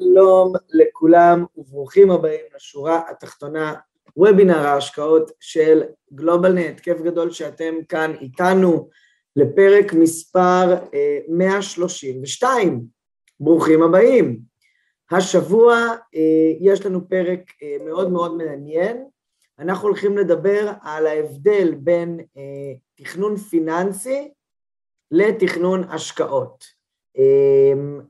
שלום לכולם וברוכים הבאים לשורה התחתונה, וובינר ההשקעות של גלובלנט. כיף גדול שאתם כאן איתנו לפרק מספר 132. ברוכים הבאים. השבוע יש לנו פרק מאוד מאוד מעניין. אנחנו הולכים לדבר על ההבדל בין תכנון פיננסי לתכנון השקעות. אמ,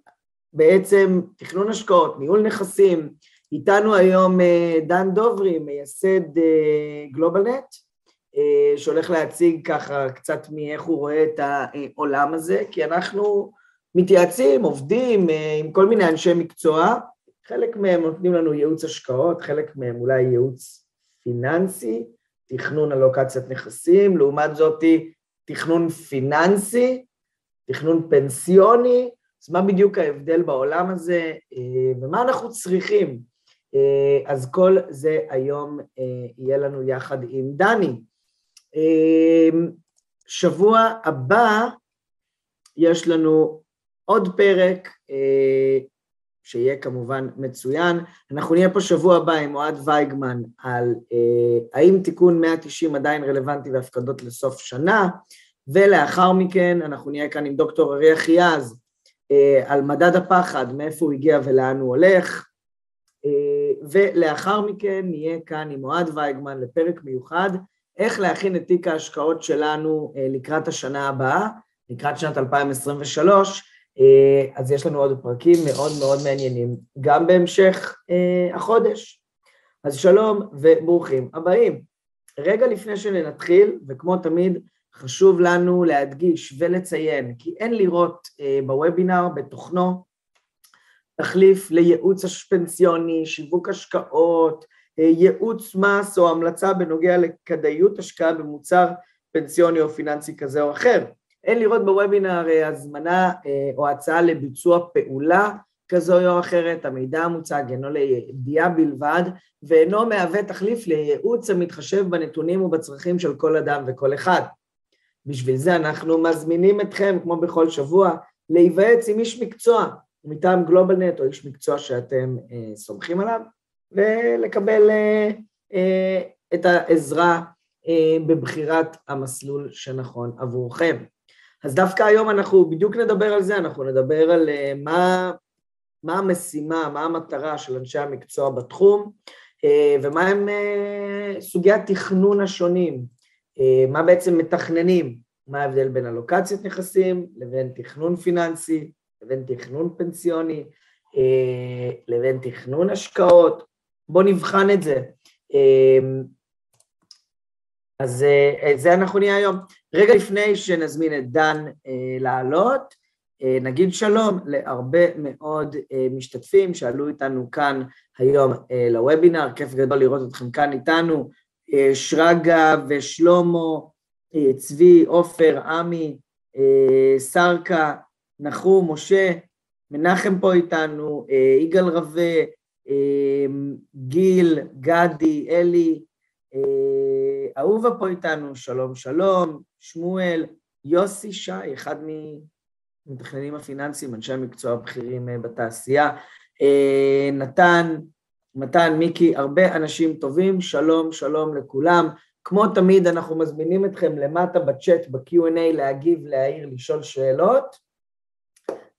בעצם תכנון השקעות, ניהול נכסים, איתנו היום אה, דן דוברי, מייסד אה, גלובלנט, אה, שהולך להציג ככה קצת מאיך הוא רואה את העולם הזה, כי אנחנו מתייעצים, עובדים עם כל מיני אנשי מקצוע, חלק מהם נותנים לנו ייעוץ השקעות, חלק מהם אולי ייעוץ פיננסי, תכנון אלוקציית נכסים, לעומת זאתי תכנון פיננסי, תכנון פנסיוני, אז מה בדיוק ההבדל בעולם הזה אה, ומה אנחנו צריכים? אה, אז כל זה היום אה, יהיה לנו יחד עם דני. שבוע הבא יש לנו עוד פרק שיהיה כמובן מצוין. אנחנו נהיה פה שבוע הבא עם אוהד וייגמן על האם תיקון 190 עדיין רלוונטי והפקדות לסוף שנה, ולאחר מכן אנחנו נהיה כאן עם דוקטור אריה חייז אה, על מדד הפחד, מאיפה הוא הגיע ולאן הוא הולך, אה, ולאחר מכן נהיה כאן עם אוהד וייגמן לפרק מיוחד, איך להכין את תיק ההשקעות שלנו אה, לקראת השנה הבאה, לקראת שנת 2023, אז יש לנו עוד פרקים מאוד מאוד מעניינים, גם בהמשך החודש. אז שלום וברוכים הבאים. רגע לפני שנתחיל, וכמו תמיד, חשוב לנו להדגיש ולציין כי אין לראות אה, בוובינר, בתוכנו, תחליף לייעוץ פנסיוני, שיווק השקעות, אה, ייעוץ מס או המלצה בנוגע לכדאיות השקעה במוצר פנסיוני או פיננסי כזה או אחר. אין לראות בוובינר אה, הזמנה או הצעה לביצוע פעולה כזו או אחרת, המידע המוצג אינו לידיעה בלבד ואינו מהווה תחליף לייעוץ המתחשב בנתונים ובצרכים של כל אדם וכל אחד. בשביל זה אנחנו מזמינים אתכם, כמו בכל שבוע, להיוועץ עם איש מקצוע מטעם גלובלנט או איש מקצוע שאתם אה, סומכים עליו, ולקבל אה, אה, את העזרה אה, בבחירת המסלול שנכון עבורכם. אז דווקא היום אנחנו בדיוק נדבר על זה, אנחנו נדבר על אה, מה, מה המשימה, מה המטרה של אנשי המקצוע בתחום, אה, ומה הם אה, סוגי התכנון השונים מה בעצם מתכננים, מה ההבדל בין אלוקציית נכסים לבין תכנון פיננסי, לבין תכנון פנסיוני, אה, לבין תכנון השקעות, בואו נבחן את זה. אה, אז זה אנחנו נהיה היום. רגע לפני שנזמין את דן לעלות, נגיד שלום להרבה מאוד משתתפים שעלו איתנו כאן היום לוובינר, כיף גדול לראות אתכם כאן איתנו. אה, שרגא ושלמה, אה, צבי, עופר, עמי, אה, סרקה, נחום, משה, מנחם פה איתנו, יגאל רווה, גיל, גדי, אלי, אהובה פה איתנו, שלום שלום, שמואל, יוסי שי, אחד מהמתכננים הפיננסיים, אנשי המקצוע הבכירים בתעשייה, נתן, מתן, מיקי, הרבה אנשים טובים, שלום, שלום לכולם. כמו תמיד, אנחנו מזמינים אתכם למטה בצ'אט, ב-Q&A, להגיב, להעיר, לשאול שאלות,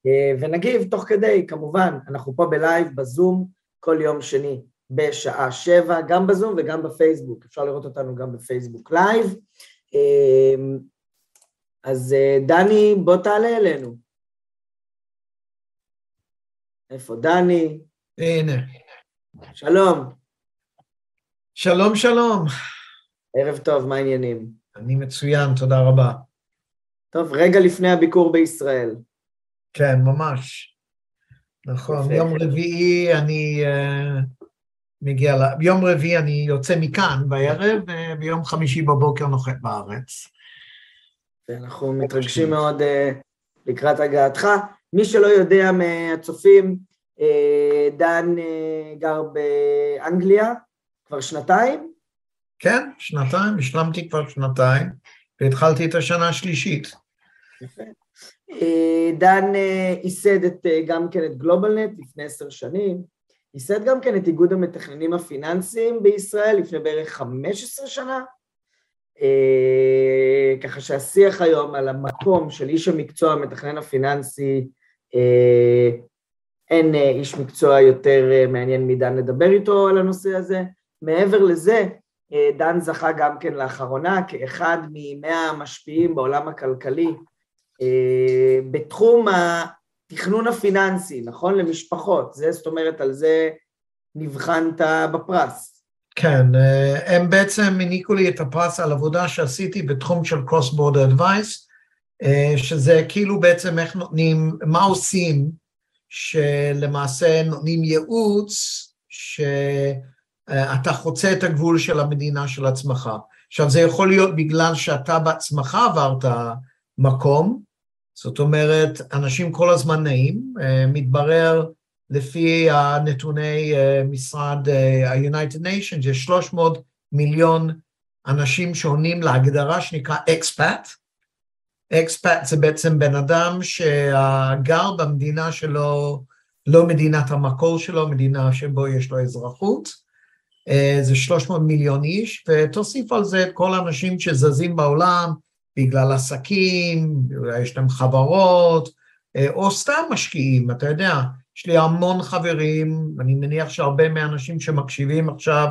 אה, ונגיב תוך כדי, כמובן, אנחנו פה בלייב, בזום, כל יום שני בשעה שבע, גם בזום וגם בפייסבוק, אפשר לראות אותנו גם בפייסבוק לייב. אה, אז אה, דני, בוא תעלה אלינו. איפה דני? הנה. שלום. שלום, שלום. ערב טוב, מה העניינים? אני מצוין, תודה רבה. טוב, רגע לפני הביקור בישראל. כן, ממש. נכון, יפה. יום רביעי אני uh, מגיע, ל... ביום רביעי אני יוצא מכאן בערב, וביום חמישי בבוקר נוחת בארץ. ואנחנו מתרגשים מאוד uh, לקראת הגעתך. מי שלא יודע מהצופים, דן uh, גר באנגליה כבר שנתיים, כן, שנתיים, השלמתי כבר שנתיים, והתחלתי את השנה השלישית. יפה. אה, דן אה, ייסד את, אה, גם כן את גלובלנט לפני עשר שנים, ייסד גם כן את איגוד המתכננים הפיננסיים בישראל לפני בערך 15 שנה, ככה שהשיח היום על המקום של איש המקצוע המתכנן הפיננסי, אין איש מקצוע יותר מעניין מדן לדבר איתו על הנושא הזה. מעבר לזה, דן זכה גם כן לאחרונה כאחד ממאה המשפיעים בעולם הכלכלי אה, בתחום התכנון הפיננסי, נכון? למשפחות, זה זאת אומרת, על זה נבחנת בפרס. כן, אה, הם בעצם העניקו לי את הפרס על עבודה שעשיתי בתחום של Cross Border Advice, אה, שזה כאילו בעצם איך נותנים, מה עושים, שלמעשה נותנים ייעוץ שאתה חוצה את הגבול של המדינה של עצמך. עכשיו, זה יכול להיות בגלל שאתה בעצמך עברת מקום, זאת אומרת, אנשים כל הזמן נעים, אה, מתברר לפי הנתוני אה, משרד אה, ה-United Nations, יש 300 מיליון אנשים שעונים להגדרה שנקרא אקספאט. אקספאט זה בעצם בן אדם שגר במדינה שלו, לא מדינת המקור שלו, מדינה שבו יש לו אזרחות. זה 300 מיליון איש, ותוסיף על זה את כל האנשים שזזים בעולם, בגלל עסקים, יש להם חברות, אה, או סתם משקיעים, אתה יודע, יש לי המון חברים, אני מניח שהרבה מהאנשים שמקשיבים עכשיו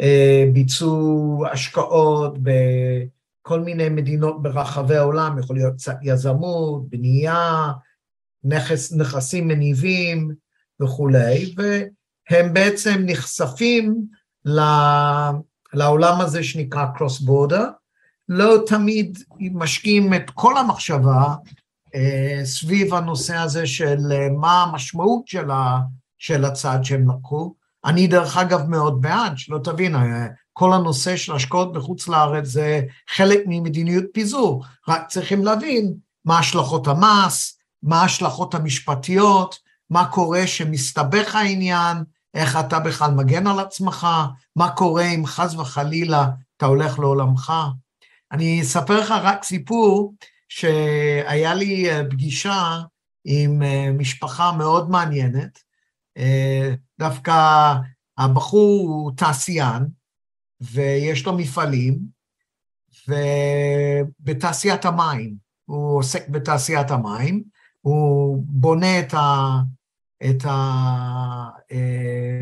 אה, ביצעו השקעות בכל מיני מדינות ברחבי העולם, יכול להיות יזמות, בנייה, נכס, נכסים מניבים וכולי, והם בעצם נחשפים לעולם הזה שנקרא קרוס בורדר, לא תמיד משקיעים את כל המחשבה אה, סביב הנושא הזה של אה, מה המשמעות של הצעד שהם לקחו. אני דרך אגב מאוד בעד, שלא תבין, אה, כל הנושא של השקעות בחוץ לארץ זה חלק ממדיניות פיזור, רק צריכים להבין מה השלכות המס, מה ההשלכות המשפטיות, מה קורה שמסתבך העניין, איך אתה בכלל מגן על עצמך, מה קורה אם חס וחלילה אתה הולך לעולמך. אני אספר לך רק סיפור שהיה לי אה, פגישה עם אה, משפחה מאוד מעניינת. אה, דווקא הבחור הוא תעשיין, ויש לו מפעלים, ובתעשיית המים, הוא עוסק בתעשיית המים, הוא בונה את, ה, את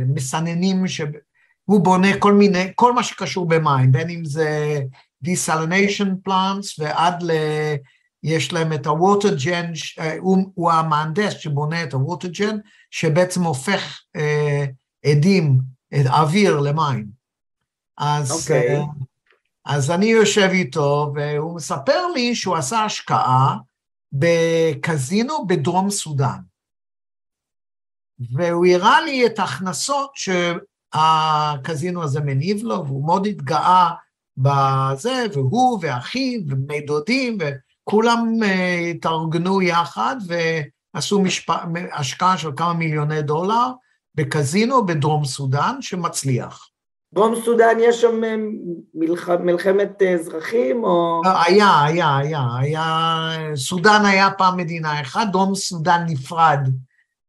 המסננים, ש... הוא בונה כל מיני, כל מה שקשור במים, בין אם זה desalination plants ועד ל... יש להם את ה-water gen, אה, הוא, הוא המהנדס שבונה את ה-water gen, שבעצם הופך אה, עדים, את אוויר למים. אז, okay. אוקיי. אה, אז אני יושב איתו, והוא מספר לי שהוא עשה השקעה בקזינו בדרום סודאן. והוא הראה לי את ההכנסות שהקזינו הזה מניב לו, והוא מאוד התגאה בזה, והוא ואחיו ובני דודים, וכולם אה, התארגנו יחד ועשו משפ... השקעה של כמה מיליוני דולר בקזינו בדרום סודאן, שמצליח. דרום סודאן יש שם אה, מלח... מלחמת אזרחים או... היה, היה, היה, היה, סודאן היה פעם מדינה אחת, דרום סודאן נפרד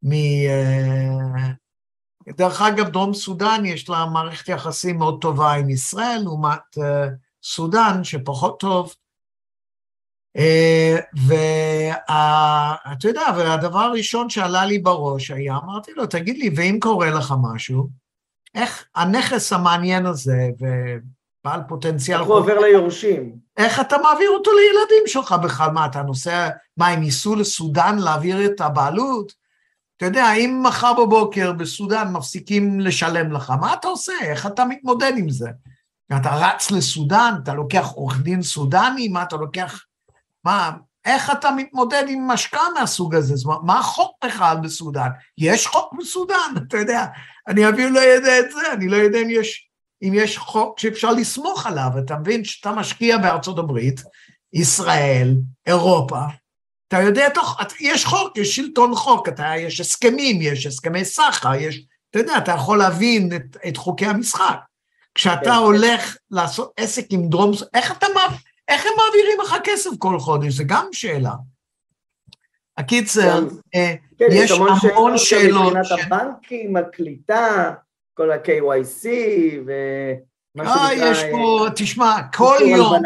מ... אה, דרך אגב, דרום סודאן יש לה מערכת יחסים מאוד טובה עם ישראל, לעומת סודאן, שפחות טוב. ואתה יודע, והדבר הראשון שעלה לי בראש היה, אמרתי לו, תגיד לי, ואם קורה לך משהו, איך הנכס המעניין הזה, ובעל פוטנציאל... איך הוא עובר ליורשים? איך אתה מעביר אותו לילדים שלך בכלל? מה, אתה נוסע, מה, הם ייסעו לסודאן להעביר את הבעלות? אתה יודע, אם מחר בבוקר בסודאן מפסיקים לשלם לך, מה אתה עושה? איך אתה מתמודד עם זה? אתה רץ לסודאן, אתה לוקח עורך דין סודני, מה אתה לוקח... מה, איך אתה מתמודד עם משקע מהסוג הזה? זאת אומרת, מה החוק בכלל בסודאן? יש חוק בסודאן, אתה יודע, אני אפילו לא יודע את זה, אני לא יודע אם יש, אם יש חוק שאפשר לסמוך עליו, אתה מבין שאתה משקיע בארצות הברית, ישראל, אירופה, אתה יודע, תוך, יש חוק, יש שלטון חוק, אתה, יש הסכמים, יש הסכמי סחר, יש, אתה יודע, אתה יכול להבין את, את חוקי המשחק. כשאתה כן. הולך לעשות עסק עם דרום, איך אתה, איך הם מעבירים לך כסף כל חודש? זה גם שאלה. הקיצר, כן, אה, כן, יש המון שאלות. מבחינת ש... הבנקים, הקליטה, כל ה-KYC ומה שנקרא... אה, יש פה, תשמע, כל יום,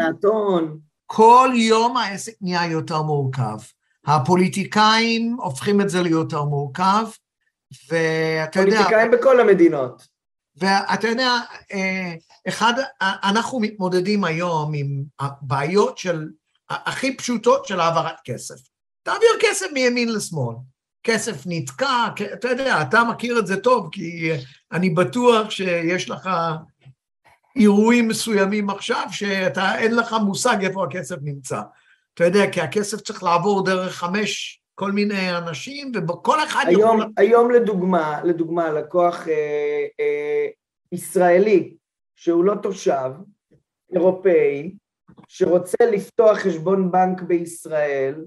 כל יום העסק נהיה יותר מורכב. הפוליטיקאים הופכים את זה ליותר מורכב, ואתה יודע... פוליטיקאים בכל המדינות. ואתה יודע, אה, אחד, אנחנו מתמודדים היום עם הבעיות של, הכי פשוטות של העברת כסף. תעביר כסף מימין לשמאל. כסף נתקע, אתה יודע, אתה מכיר את זה טוב, כי אני בטוח שיש לך אירועים מסוימים עכשיו, שאתה, אין לך מושג איפה הכסף נמצא. אתה יודע, כי הכסף צריך לעבור דרך חמש כל מיני אנשים, וכל אחד היום, יכול... היום לדוגמה, לדוגמה, לקוח אה, אה, ישראלי שהוא לא תושב, אירופאי, שרוצה לפתוח חשבון בנק בישראל,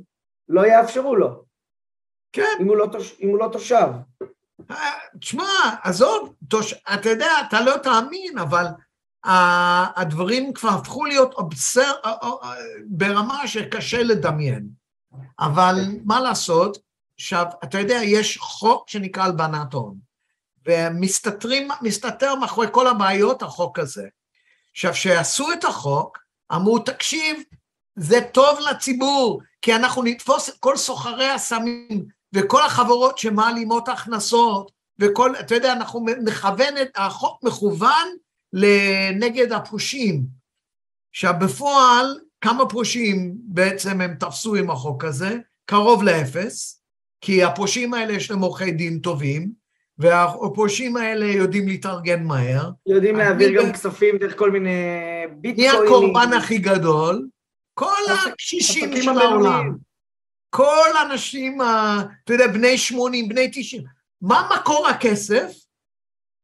לא יאפשרו לו. כן. אם הוא לא, תוש... אם הוא לא תושב. אה, תשמע, עזוב, תוש... אתה יודע, אתה לא תאמין, אבל הדברים כבר הפכו להיות אובסר... אה, אה, ברמה שקשה לדמיין. אבל מה לעשות, עכשיו, אתה יודע, יש חוק שנקרא הלבנת הון. ומסתתר מאחורי כל הבעיות החוק הזה. עכשיו, כשעשו את החוק, אמרו, תקשיב, זה טוב לציבור, כי אנחנו נתפוס את כל סוחרי הסמים וכל החברות שמעלימות הכנסות, וכל, אתה יודע, אנחנו נכוון את, החוק מכוון לנגד הפושעים. עכשיו, בפועל, כמה פושעים בעצם הם תפסו עם החוק הזה? קרוב לאפס, כי הפושעים האלה יש להם עורכי דין טובים, והפושעים האלה יודעים להתארגן מהר. יודעים להעביר גם כספים דרך כל מיני ביטקוינים. מי הקורבן הכי גדול? כל הקשישים של העולם. כל האנשים, אתה יודע, בני 80, בני 90. מה מקור הכסף?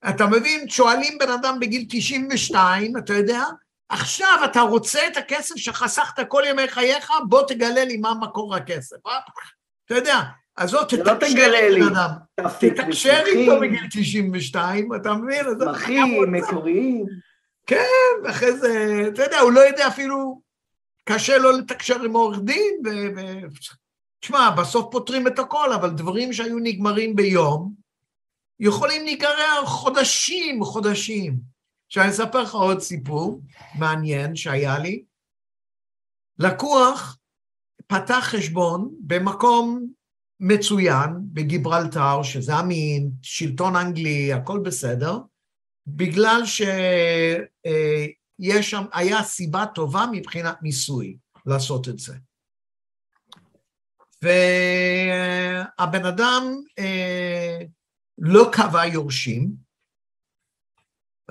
אתה מבין, שואלים בן אדם בגיל 92, אתה יודע, עכשיו אתה רוצה את הכסף שחסכת כל ימי חייך, בוא תגלה לי מה מקור הכסף. אתה יודע, אז זאת, תתקשר עם בן אדם. תתקשר איתו בגיל 92, אתה מבין? מסמכים, מקוריים. כן, אחרי זה, אתה יודע, הוא לא יודע אפילו, קשה לו לתקשר עם עורך דין, ו... תשמע, בסוף פותרים את הכל, אבל דברים שהיו נגמרים ביום, יכולים להיגרר חודשים, חודשים. עכשיו, אני אספר לך עוד סיפור מעניין שהיה לי. לקוח פתח חשבון במקום מצוין בגיברלטר, שזה אמין, שלטון אנגלי, הכל בסדר, בגלל שיש אה, שם, היה סיבה טובה מבחינת מיסוי לעשות את זה. והבן אדם אה, לא קבע יורשים,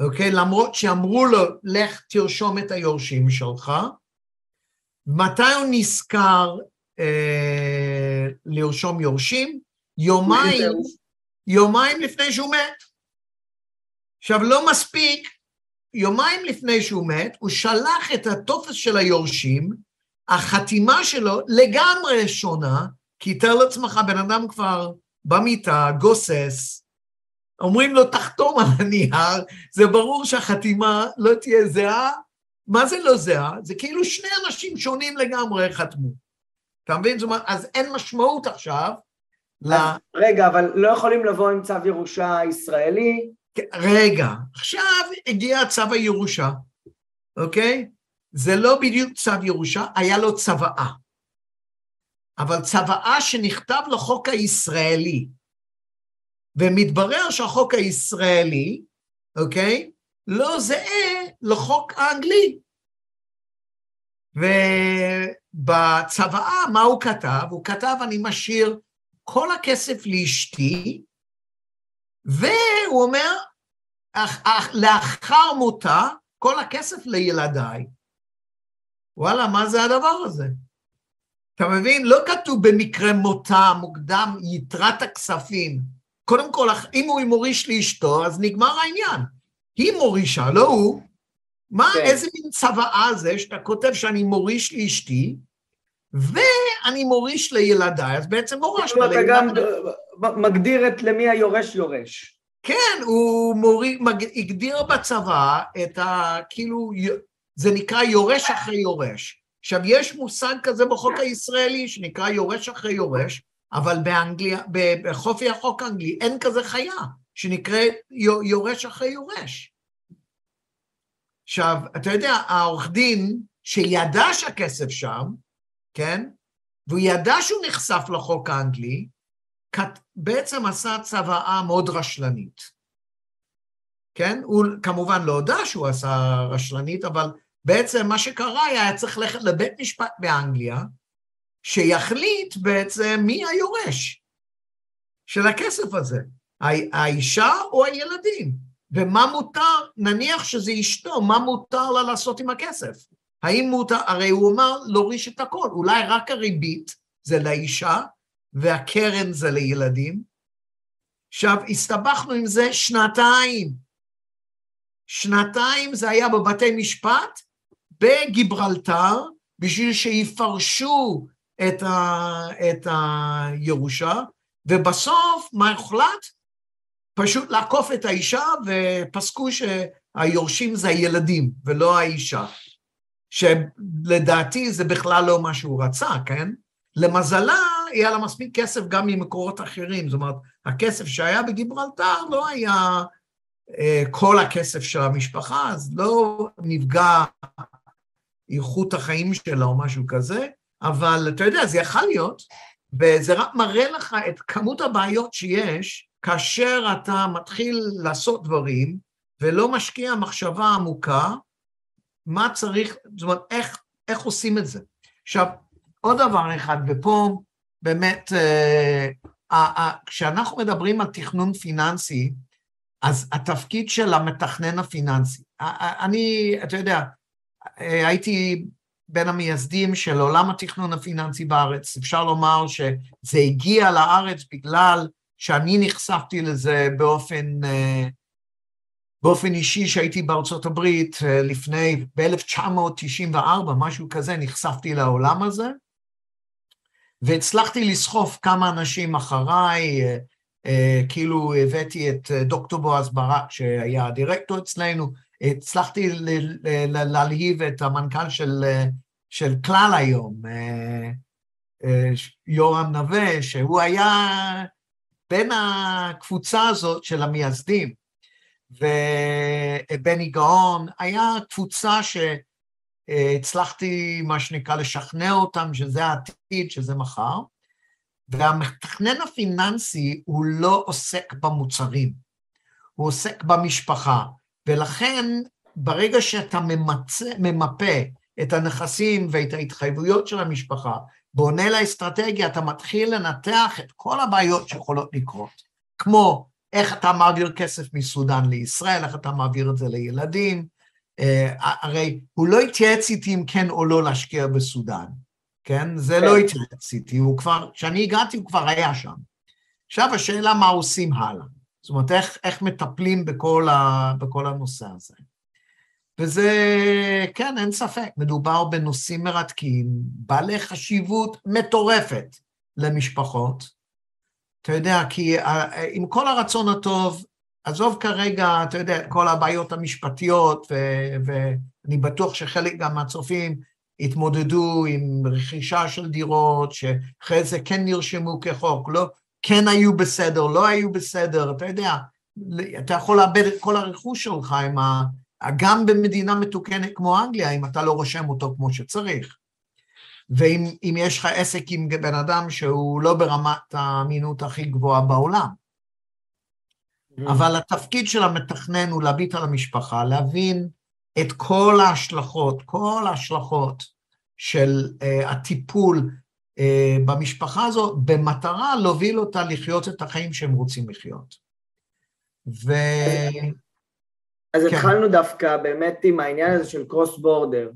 אוקיי? למרות שאמרו לו, לך תרשום את היורשים שלך. מתי הוא נזכר אה, לרשום יורשים, יומיים, יומיים לפני שהוא מת. עכשיו, לא מספיק, יומיים לפני שהוא מת, הוא שלח את הטופס של היורשים, החתימה שלו לגמרי שונה, כי תאר לעצמך, בן אדם כבר במיטה, גוסס, אומרים לו, תחתום על הנייר, זה ברור שהחתימה לא תהיה זהה. מה זה לא זהה? זה כאילו שני אנשים שונים לגמרי חתמו. אתה מבין? זאת אומרת, אז אין משמעות עכשיו ל... רגע, אבל לא יכולים לבוא עם צו ירושה ישראלי? כן, רגע, עכשיו הגיע צו הירושה, אוקיי? זה לא בדיוק צו ירושה, היה לו צוואה. אבל צוואה שנכתב לחוק הישראלי. ומתברר שהחוק הישראלי, אוקיי? לא זהה לחוק האנגלי. ובצוואה, מה הוא כתב? הוא כתב, אני משאיר כל הכסף לאשתי, והוא אומר, אך, אך, לאחר מותה, כל הכסף לילדיי. וואלה, מה זה הדבר הזה? אתה מבין? לא כתוב במקרה מותה מוקדם יתרת הכספים. קודם כל, אם הוא מוריש לאשתו, אז נגמר העניין. היא מורישה, לא הוא. מה, כן. איזה מין צוואה זה שאתה כותב שאני מוריש לאשתי, ואני מוריש לילדיי, אז בעצם מורש כאילו אתה גם מגדיר את למי היורש יורש. כן, הוא מוריד, מג, הגדיר בצבא את ה... כאילו, זה נקרא יורש אחרי יורש. עכשיו, יש מושג כזה בחוק הישראלי שנקרא יורש אחרי יורש, אבל באנגליה, בחופי החוק האנגלי אין כזה חיה שנקראת יורש אחרי יורש. עכשיו, אתה יודע, העורך דין שידע שהכסף שם, כן? והוא ידע שהוא נחשף לחוק האנגלי, בעצם עשה צוואה מאוד רשלנית. כן? הוא כמובן לא הודה שהוא עשה רשלנית, אבל בעצם מה שקרה היה צריך ללכת לבית משפט באנגליה, שיחליט בעצם מי היורש של הכסף הזה, האישה או הילדים, ומה מותר, נניח שזה אשתו, מה מותר לה לעשות עם הכסף? האם מותר, הרי הוא אמר להוריש את הכל, אולי רק הריבית זה לאישה והקרן זה לילדים. עכשיו, הסתבכנו עם זה שנתיים. שנתיים זה היה בבתי משפט בגיברלטר, בשביל שיפרשו את, ה, את הירושה, ובסוף, מה הוחלט? פשוט לעקוף את האישה, ופסקו שהיורשים זה הילדים ולא האישה. שלדעתי זה בכלל לא מה שהוא רצה, כן? למזלה, היה לה מספיק כסף גם ממקורות אחרים. זאת אומרת, הכסף שהיה בגיברלטר לא היה אה, כל הכסף של המשפחה, אז לא נפגע איכות החיים שלה או משהו כזה, אבל אתה יודע, זה יכול להיות, וזה רק מראה לך את כמות הבעיות שיש כאשר אתה מתחיל לעשות דברים ולא משקיע מחשבה עמוקה, מה צריך, זאת אומרת, איך, איך עושים את זה. עכשיו, עוד דבר אחד, ופה באמת, אה, אה, כשאנחנו מדברים על תכנון פיננסי, אז התפקיד של המתכנן הפיננסי, אני, אתה יודע, הייתי בין המייסדים של עולם התכנון הפיננסי בארץ. אפשר לומר שזה הגיע לארץ בגלל שאני נחשפתי לזה באופן, באופן אישי, שהייתי בארצות הברית לפני, ב-1994, משהו כזה, נחשפתי לעולם הזה, והצלחתי לסחוף כמה אנשים אחריי, כאילו הבאתי את דוקטור בועז ברק, שהיה הדירקטור אצלנו, הצלחתי להלהיב את המנכ"ל של, של כלל היום, אה, אה, יורם נווה, שהוא היה בין הקבוצה הזאת של המייסדים, ובני גאון, היה קבוצה שהצלחתי, מה שנקרא, לשכנע אותם שזה העתיד, שזה מחר, והמתכנן הפיננסי הוא לא עוסק במוצרים, הוא עוסק במשפחה. ולכן ברגע שאתה ממצא, ממפה את הנכסים ואת ההתחייבויות של המשפחה, בונה לאסטרטגיה, אתה מתחיל לנתח את כל הבעיות שיכולות לקרות, כמו איך אתה מעביר כסף מסודאן לישראל, איך אתה מעביר את זה לילדים, אה, הרי הוא לא התייעץ איתי אם כן או לא להשקיע בסודאן, כן? זה לא כן. התייעץ איתי, הוא כבר, כשאני הגעתי הוא כבר היה שם. עכשיו השאלה מה עושים הלאה. זאת אומרת, איך, איך מטפלים בכל, ה, בכל הנושא הזה. וזה, כן, אין ספק, מדובר בנושאים מרתקים, בעלי חשיבות מטורפת למשפחות. אתה יודע, כי עם כל הרצון הטוב, עזוב כרגע, אתה יודע, כל הבעיות המשפטיות, ו- ואני בטוח שחלק גם מהצופים התמודדו עם רכישה של דירות, שאחרי זה כן נרשמו כחוק, לא, כן היו בסדר, לא היו בסדר, אתה יודע, אתה יכול לאבד את כל הרכוש שלך עם ה... גם במדינה מתוקנת כמו אנגליה, אם אתה לא רושם אותו כמו שצריך. ואם יש לך עסק עם בן אדם שהוא לא ברמת האמינות הכי גבוהה בעולם. Mm. אבל התפקיד של המתכנן הוא להביט על המשפחה, להבין את כל ההשלכות, כל ההשלכות של uh, הטיפול במשפחה הזו, במטרה להוביל אותה לחיות את החיים שהם רוצים לחיות. ו... אז כן. התחלנו דווקא באמת עם העניין הזה של קרוס בורדר.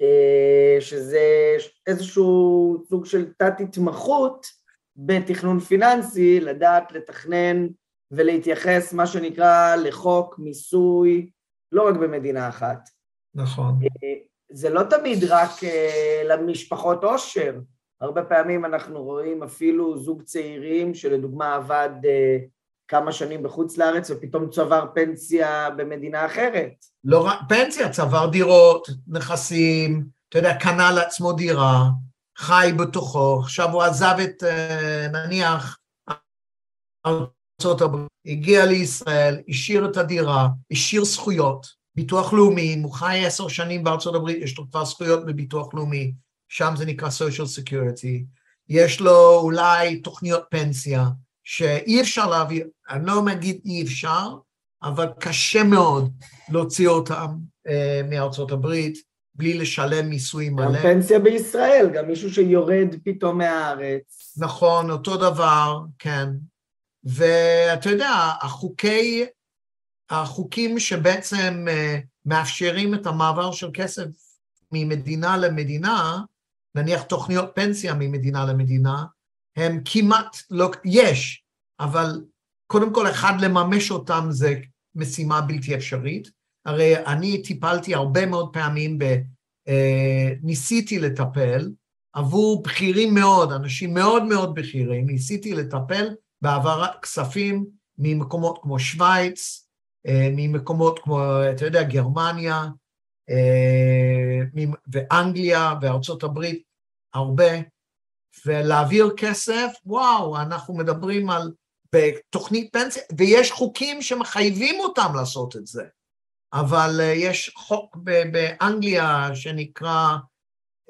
אה, שזה איזשהו סוג של תת-התמחות בתכנון פיננסי, לדעת לתכנן ולהתייחס, מה שנקרא, לחוק מיסוי, לא רק במדינה אחת. נכון. זה לא תמיד רק למשפחות עושר, הרבה פעמים אנחנו רואים אפילו זוג צעירים שלדוגמה עבד כמה שנים בחוץ לארץ ופתאום צבר פנסיה במדינה אחרת. לא רק פנסיה, צבר דירות, נכסים, אתה יודע, קנה לעצמו דירה, חי בתוכו, עכשיו הוא עזב את, אה, נניח, ארה"ב, הגיע לישראל, השאיר את הדירה, השאיר זכויות, ביטוח לאומי, אם הוא חי עשר שנים בארצות הברית, יש לו כבר זכויות בביטוח לאומי, שם זה נקרא social security, יש לו אולי תוכניות פנסיה, שאי אפשר להביא, אני לא מגיד אי אפשר, אבל קשה מאוד להוציא אותם אה, מארצות הברית בלי לשלם מיסוי מלא. גם פנסיה בישראל, גם מישהו שיורד פתאום מהארץ. נכון, אותו דבר, כן. ואתה יודע, החוקי, החוקים שבעצם אה, מאפשרים את המעבר של כסף ממדינה למדינה, נניח תוכניות פנסיה ממדינה למדינה, הם כמעט לא, יש, אבל קודם כל, אחד, לממש אותם זה משימה בלתי אפשרית. הרי אני טיפלתי הרבה מאוד פעמים, ב, אה, ניסיתי לטפל עבור בכירים מאוד, אנשים מאוד מאוד בכירים, ניסיתי לטפל בהעברת כספים ממקומות כמו שווייץ, אה, ממקומות כמו, אתה יודע, גרמניה, ואנגליה וארצות הברית, הרבה, ולהעביר כסף, וואו, אנחנו מדברים על בתוכנית פנסיה, ויש חוקים שמחייבים אותם לעשות את זה. אבל uh, יש חוק באנגליה שנקרא,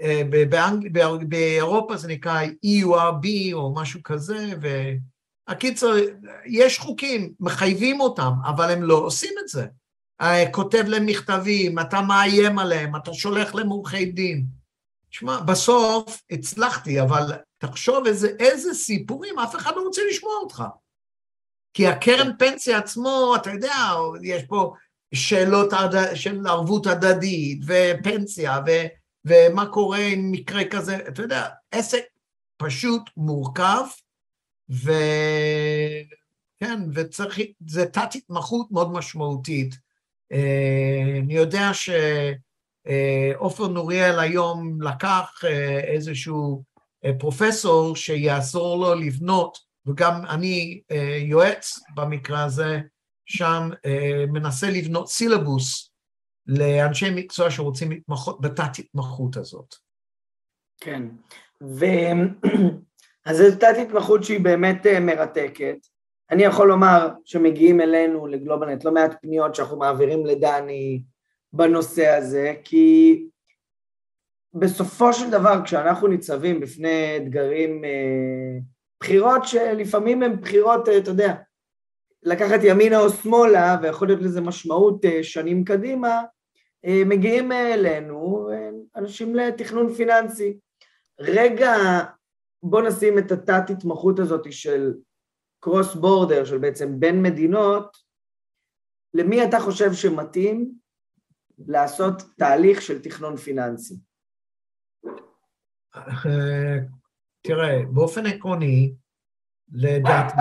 uh, באנג... באירופה זה נקרא EURB או משהו כזה, והקיצר, יש חוקים, מחייבים אותם, אבל הם לא עושים את זה. כותב להם מכתבים, אתה מאיים עליהם, אתה שולח עורכי דין. תשמע, בסוף הצלחתי, אבל תחשוב איזה, איזה סיפורים, אף אחד לא רוצה לשמוע אותך. כי הקרן פנסיה עצמו, אתה יודע, יש פה שאלות של ערבות הדדית ופנסיה, ו, ומה קורה עם מקרה כזה, אתה יודע, עסק פשוט מורכב, וכן, וצריך, זה תת-התמחות מאוד משמעותית. אה, אני יודע ש... אה, עופר נוריאל היום לקח אה, איזשהו אה, פרופסור שיעזור לו לבנות, וגם אני יועץ במקרה הזה, שם מנסה לבנות סילבוס לאנשי מקצוע שרוצים להתמחות בתת התמחות הזאת. כן, ו... אז זו תת התמחות שהיא באמת מרתקת. אני יכול לומר שמגיעים אלינו לגלובלנט לא מעט פניות שאנחנו מעבירים לדני, בנושא הזה, כי בסופו של דבר כשאנחנו ניצבים בפני אתגרים, אה, בחירות שלפעמים הן בחירות, אה, אתה יודע, לקחת ימינה או שמאלה, ויכול להיות לזה משמעות אה, שנים קדימה, מגיעים אלינו אנשים לתכנון פיננסי. רגע, בוא נשים את התת התמחות הזאת של קרוס בורדר, של בעצם בין מדינות, למי אתה חושב שמתאים לעשות תהליך של תכנון פיננסי? תראה, באופן עקרוני, לדעתי,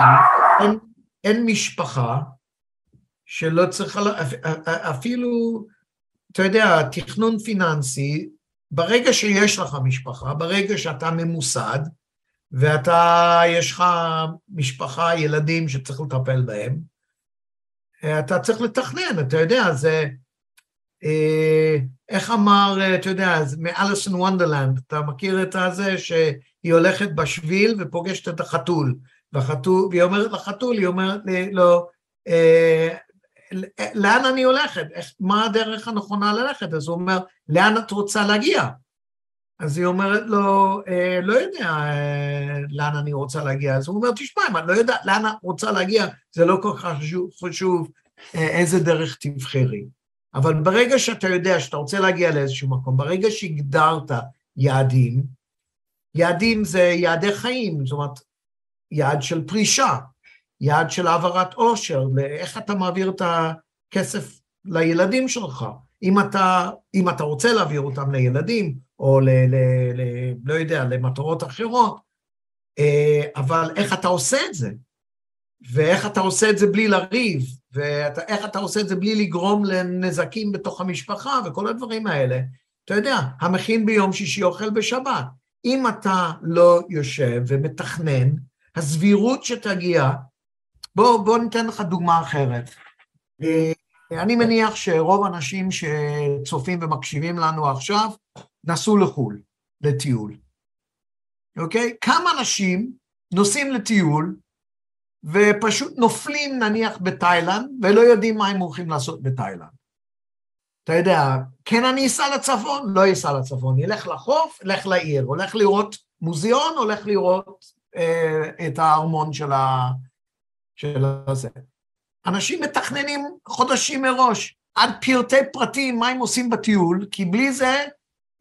אין, אין משפחה שלא צריכה, אפילו, אתה יודע, תכנון פיננסי, ברגע שיש לך משפחה, ברגע שאתה ממוסד, ואתה, יש לך משפחה, ילדים שצריך לטפל בהם, אתה צריך לתכנן, אתה יודע, זה... אה, איך אמר, אה, אתה יודע, מאליסון וונדרלנד, אתה מכיר את הזה שהיא הולכת בשביל ופוגשת את החתול, והחתול, והיא אומרת לחתול, היא אומרת לו, אה, לאן אני הולכת? איך, מה הדרך הנכונה ללכת? אז הוא אומר, לאן את רוצה להגיע? אז היא אומרת לו, לא יודע לאן אני רוצה להגיע. אז הוא אומר, תשמע, אם את לא יודעת לאן את רוצה להגיע, זה לא כל כך חשוב, חשוב איזה דרך תבחרי. אבל ברגע שאתה יודע שאתה רוצה להגיע לאיזשהו מקום, ברגע שהגדרת יעדים, יעדים זה יעדי חיים, זאת אומרת, יעד של פרישה, יעד של העברת עושר, לאיך אתה מעביר את הכסף לילדים שלך. אם אתה, אם אתה רוצה להעביר אותם לילדים, או ל, ל, ל, לא יודע, למטרות אחרות, אה, אבל איך אתה עושה את זה? ואיך אתה עושה את זה בלי לריב, ואיך אתה עושה את זה בלי לגרום לנזקים בתוך המשפחה וכל הדברים האלה. אתה יודע, המכין ביום שישי אוכל בשבת. אם אתה לא יושב ומתכנן, הסבירות שתגיע, בוא, בוא ניתן לך דוגמה אחרת. אה, אני מניח שרוב האנשים שצופים ומקשיבים לנו עכשיו נסעו לחו"ל, לטיול. אוקיי? כמה אנשים נוסעים לטיול ופשוט נופלים נניח בתאילנד ולא יודעים מה הם הולכים לעשות בתאילנד. אתה יודע, כן אני אסע לצפון? לא אסע לצפון. ילך לחוף, לך לעיר. הולך לראות מוזיאון, הולך לראות אה, את הארמון של ה... של הזה. אנשים מתכננים חודשים מראש, עד פרטי פרטים מה הם עושים בטיול, כי בלי זה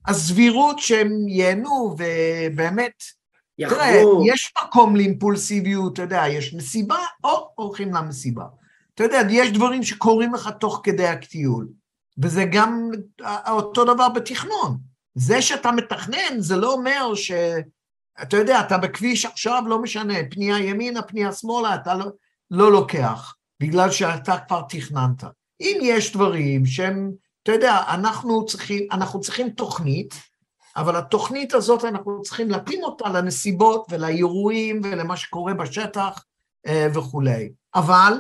הסבירות שהם ייהנו ובאמת. תראה, יש מקום לאימפולסיביות, אתה יודע, יש מסיבה, או הולכים למסיבה. אתה יודע, יש דברים שקורים לך תוך כדי הטיול, וזה גם אותו דבר בתכנון. זה שאתה מתכנן, זה לא אומר ש... אתה יודע, אתה בכביש עכשיו, לא משנה, פנייה ימינה, פנייה שמאלה, אתה לא, לא לוקח, בגלל שאתה כבר תכננת. אם יש דברים שהם אתה יודע, אנחנו צריכים, אנחנו צריכים תוכנית, אבל התוכנית הזאת אנחנו צריכים להתאים אותה לנסיבות ולאירועים ולמה שקורה בשטח אה, וכולי. אבל,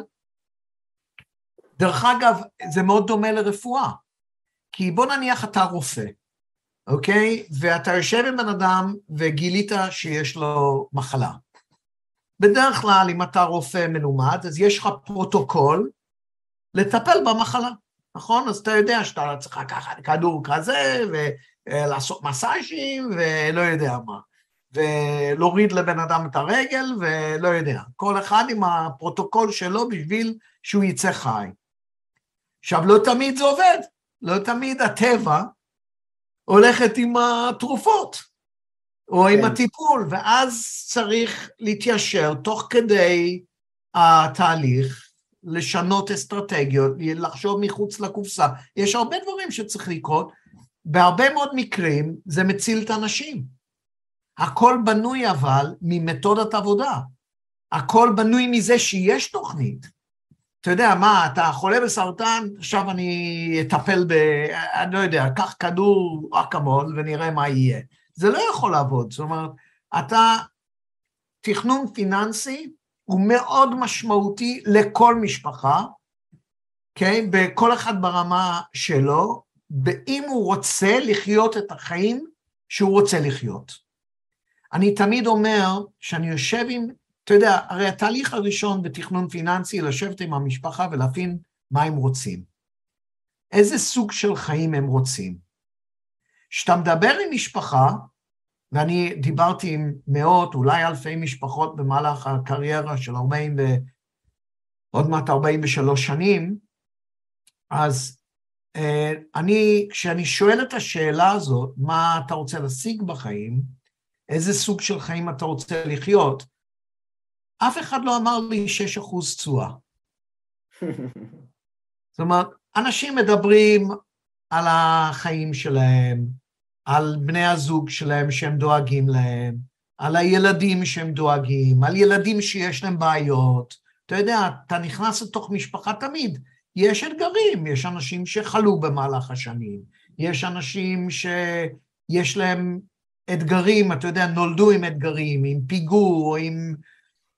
דרך אגב, זה מאוד דומה לרפואה. כי בוא נניח אתה רופא, אוקיי? ואתה יושב עם בן אדם וגילית שיש לו מחלה. בדרך כלל, אם אתה רופא מלומד, אז יש לך פרוטוקול לטפל במחלה. נכון? אז אתה יודע שאתה צריך לקחת כדור כזה, ולעשות מסאז'ים, ולא יודע מה. ולהוריד לבן אדם את הרגל, ולא יודע. כל אחד עם הפרוטוקול שלו בשביל שהוא יצא חי. עכשיו, לא תמיד זה עובד. לא תמיד הטבע הולכת עם התרופות, או כן. עם הטיפול, ואז צריך להתיישר תוך כדי התהליך לשנות אסטרטגיות, לחשוב מחוץ לקופסה. יש הרבה דברים שצריך לקרות. בהרבה מאוד מקרים זה מציל את האנשים. הכל בנוי אבל ממתודת עבודה. הכל בנוי מזה שיש תוכנית. אתה יודע, מה, אתה חולה בסרטן, עכשיו אני אטפל ב... אני לא יודע, קח כדור אקמול ונראה מה יהיה. זה לא יכול לעבוד. זאת אומרת, אתה, תכנון פיננסי הוא מאוד משמעותי לכל משפחה, כן? בכל אחד ברמה שלו, ואם הוא רוצה לחיות את החיים שהוא רוצה לחיות. אני תמיד אומר שאני יושב עם, אתה יודע, הרי התהליך הראשון בתכנון פיננסי, לשבת עם המשפחה ולהבין מה הם רוצים. איזה סוג של חיים הם רוצים. כשאתה מדבר עם משפחה, ואני דיברתי עם מאות, אולי אלפי משפחות במהלך הקריירה של 40 ו... עוד מעט 43 שנים, אז אה, אני, כשאני שואל את השאלה הזאת, מה אתה רוצה להשיג בחיים, איזה סוג של חיים אתה רוצה לחיות, אף אחד לא אמר לי 6 אחוז תשואה. זאת אומרת, אנשים מדברים על החיים שלהם, על בני הזוג שלהם שהם דואגים להם, על הילדים שהם דואגים, על ילדים שיש להם בעיות. אתה יודע, אתה נכנס לתוך משפחה תמיד, יש אתגרים, יש אנשים שחלו במהלך השנים, יש אנשים שיש להם אתגרים, אתה יודע, נולדו עם אתגרים, עם פיגור, עם,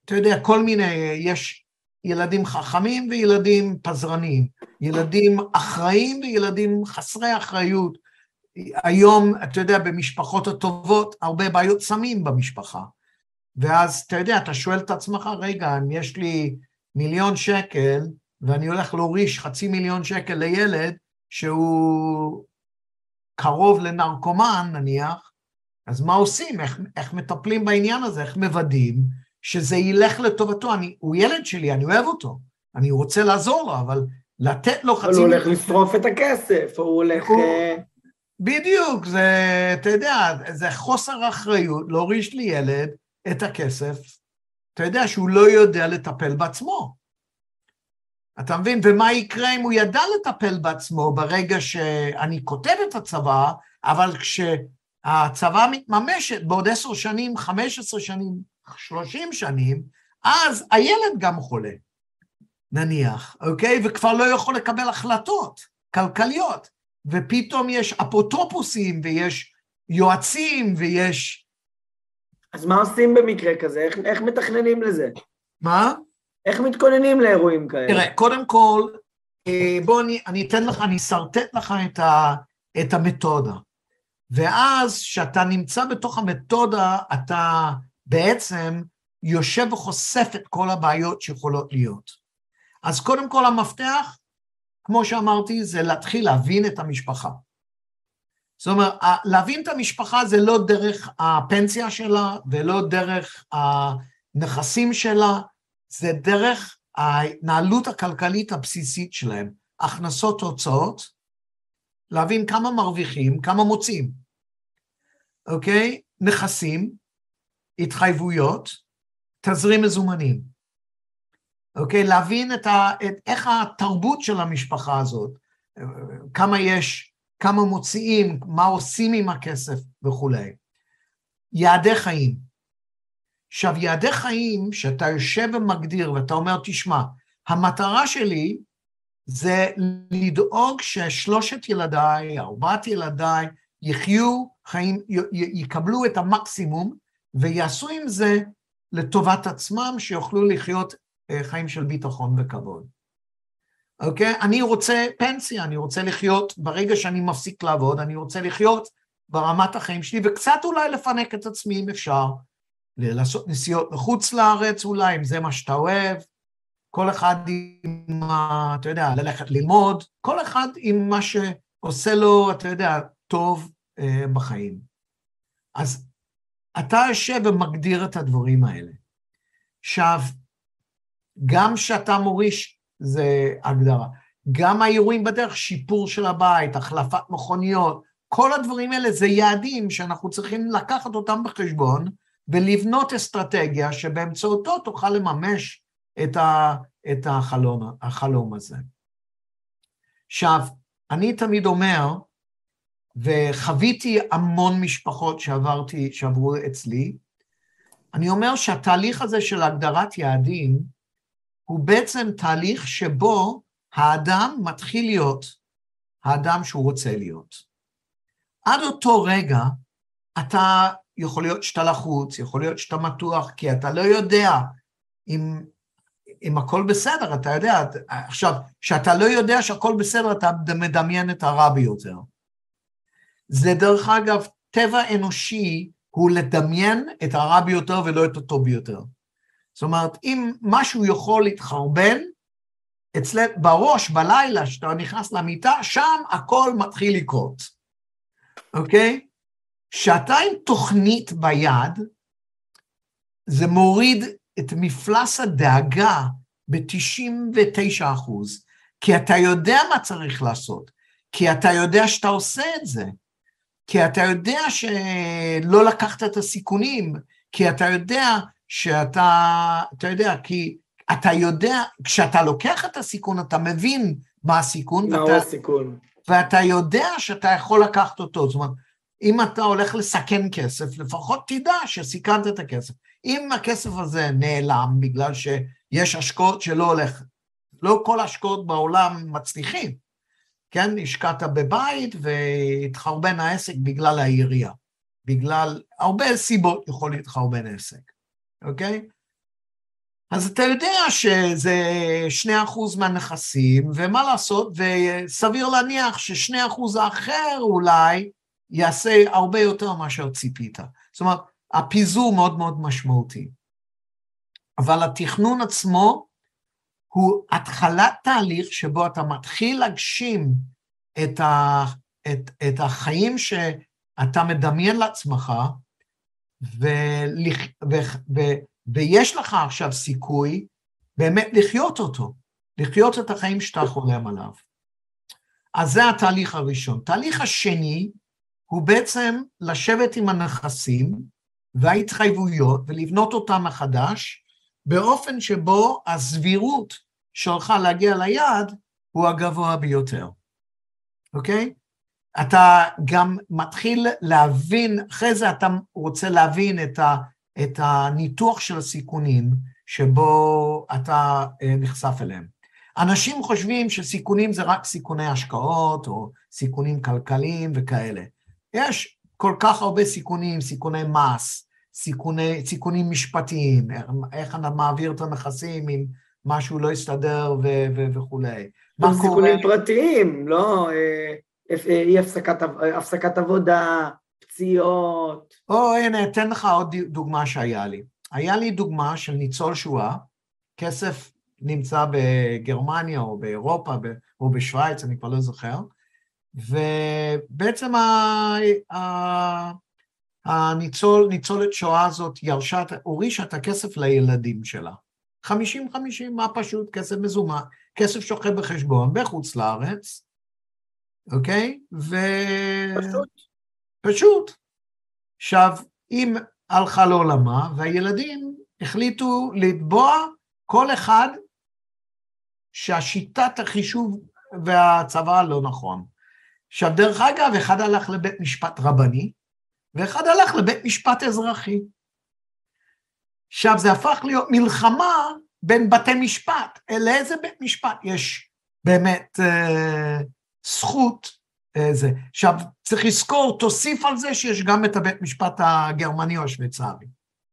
אתה יודע, כל מיני, יש ילדים חכמים וילדים פזרנים, ילדים אחראים וילדים חסרי אחריות, היום, אתה יודע, במשפחות הטובות, הרבה בעיות סמים במשפחה. ואז, אתה יודע, אתה שואל את עצמך, רגע, אם יש לי מיליון שקל, ואני הולך להוריש חצי מיליון שקל לילד שהוא קרוב לנרקומן, נניח, אז מה עושים? איך, איך מטפלים בעניין הזה? איך מוודאים שזה ילך לטובתו? אני, הוא ילד שלי, אני אוהב אותו, אני רוצה לעזור לו, אבל לתת לו חצי... אבל הוא הולך לשרוף את הכסף, הוא הולך... הוא... בדיוק, זה, אתה יודע, זה חוסר אחריות להוריש לי ילד את הכסף, אתה יודע שהוא לא יודע לטפל בעצמו. אתה מבין? ומה יקרה אם הוא ידע לטפל בעצמו ברגע שאני כותב את הצבא, אבל כשהצבא מתממשת בעוד עשר שנים, חמש עשרה שנים, שלושים שנים, אז הילד גם חולה, נניח, אוקיי? וכבר לא יכול לקבל החלטות כלכליות, ופתאום יש אפוטרופוסים ויש יועצים ויש... אז מה עושים במקרה כזה? איך, איך מתכננים לזה? מה? איך מתכוננים לאירועים כאלה? תראה, קודם כל, אה, בוא אני, אני אתן לך, אני אשרטט לך את, ה, את המתודה. ואז כשאתה נמצא בתוך המתודה, אתה בעצם יושב וחושף את כל הבעיות שיכולות להיות. אז קודם כל המפתח, כמו שאמרתי, זה להתחיל להבין את המשפחה. זאת אומרת, להבין את המשפחה זה לא דרך הפנסיה שלה ולא דרך הנכסים שלה, זה דרך ההתנהלות הכלכלית הבסיסית שלהם, הכנסות, הוצאות, להבין כמה מרוויחים, כמה מוצאים, אוקיי? נכסים, התחייבויות, תזרים מזומנים, אוקיי? להבין את ה, את, איך התרבות של המשפחה הזאת, כמה יש, כמה מוציאים, מה עושים עם הכסף וכולי. יעדי חיים. עכשיו, יעדי חיים, שאתה יושב ומגדיר ואתה אומר, תשמע, המטרה שלי זה לדאוג ששלושת ילדיי, ארבעת ילדיי, יחיו חיים, יקבלו את המקסימום ויעשו עם זה לטובת עצמם, שיוכלו לחיות חיים של ביטחון וכבוד. אוקיי? אני רוצה פנסיה, אני רוצה לחיות, ברגע שאני מפסיק לעבוד, אני רוצה לחיות ברמת החיים שלי, וקצת אולי לפנק את עצמי אם אפשר, לעשות נסיעות לחוץ לארץ אולי, אם זה מה שאתה אוהב, כל אחד עם. אתה יודע, ללכת ללמוד, כל אחד עם מה שעושה לו, אתה יודע, טוב אה, בחיים. אז אתה יושב ומגדיר את הדברים האלה. עכשיו, גם כשאתה מוריש, זה הגדרה. גם האירועים בדרך, שיפור של הבית, החלפת מכוניות, כל הדברים האלה זה יעדים שאנחנו צריכים לקחת אותם בחשבון, ולבנות אסטרטגיה שבאמצעותו תוכל לממש את, ה, את החלום, החלום הזה. עכשיו, אני תמיד אומר, וחוויתי המון משפחות שעברתי, שעברו אצלי, אני אומר שהתהליך הזה של הגדרת יעדים, הוא בעצם תהליך שבו האדם מתחיל להיות האדם שהוא רוצה להיות. עד אותו רגע, אתה יכול להיות שאתה לחוץ, יכול להיות שאתה מתוח, כי אתה לא יודע אם, אם הכל בסדר, אתה יודע, עכשיו, כשאתה לא יודע שהכל בסדר, אתה מדמיין את הרע ביותר. זה דרך אגב, טבע אנושי הוא לדמיין את הרע ביותר ולא את הטוב ביותר. זאת אומרת, אם משהו יכול להתחרבן, אצלנו, בראש, בלילה, כשאתה נכנס למיטה, שם הכל מתחיל לקרות, אוקיי? כשאתה עם תוכנית ביד, זה מוריד את מפלס הדאגה ב-99 אחוז, כי אתה יודע מה צריך לעשות, כי אתה יודע שאתה עושה את זה, כי אתה יודע שלא לקחת את הסיכונים, כי אתה יודע שאתה, אתה יודע, כי אתה יודע, כשאתה לוקח את הסיכון, אתה מבין מה הסיכון, מהו ואתה, הסיכון? ואתה יודע שאתה יכול לקחת אותו. זאת אומרת, אם אתה הולך לסכן כסף, לפחות תדע שסיכנת את הכסף. אם הכסף הזה נעלם בגלל שיש השקעות שלא הולך, לא כל ההשקעות בעולם מצליחים, כן? השקעת בבית והתחרבן העסק בגלל העירייה. בגלל הרבה סיבות יכול להתחרבן עסק, אוקיי? אז אתה יודע שזה שני אחוז מהנכסים, ומה לעשות, וסביר להניח ששני אחוז האחר אולי יעשה הרבה יותר מאשר ציפית. זאת אומרת, הפיזור מאוד מאוד משמעותי. אבל התכנון עצמו הוא התחלת תהליך שבו אתה מתחיל להגשים את, ה, את, את החיים שאתה מדמיין לעצמך, ו, ו, ו, ויש לך עכשיו סיכוי באמת לחיות אותו, לחיות את החיים שאתה חולם עליו. אז זה התהליך הראשון. תהליך השני הוא בעצם לשבת עם הנכסים וההתחייבויות ולבנות אותם מחדש, באופן שבו הסבירות שלך להגיע ליעד הוא הגבוה ביותר, אוקיי? אתה גם מתחיל להבין, אחרי זה אתה רוצה להבין את, ה, את הניתוח של הסיכונים שבו אתה אה, נחשף אליהם. אנשים חושבים שסיכונים זה רק סיכוני השקעות או סיכונים כלכליים וכאלה. יש כל כך הרבה סיכונים, סיכוני מס, סיכוני, סיכונים משפטיים, איך אתה מעביר את הנכסים אם משהו לא יסתדר ו- ו- וכולי. מה קורה... סיכונים פרטיים, לא אה, אי הפסקת, הפסקת עבודה, פציעות. או הנה, אתן לך עוד דוגמה שהיה לי. היה לי דוגמה של ניצול שואה, כסף נמצא בגרמניה או באירופה או בשוויץ, אני כבר לא זוכר, ובעצם ה... ה... הניצול, ניצולת שואה הזאת ירשה, הורישה את הכסף לילדים שלה. 50-50, מה פשוט? כסף מזומן, כסף שוכב בחשבון בחוץ לארץ, אוקיי? ו... פשוט. פשוט. עכשיו, אם הלכה לעולמה, והילדים החליטו לתבוע כל אחד שהשיטת החישוב והצבא לא נכון. עכשיו, דרך אגב, אחד הלך לבית משפט רבני, ואחד הלך לבית משפט אזרחי. עכשיו, זה הפך להיות מלחמה בין בתי משפט. לאיזה בית משפט יש באמת אה, זכות אה, זה. עכשיו, צריך לזכור, תוסיף על זה שיש גם את הבית משפט הגרמני או השוויצרי,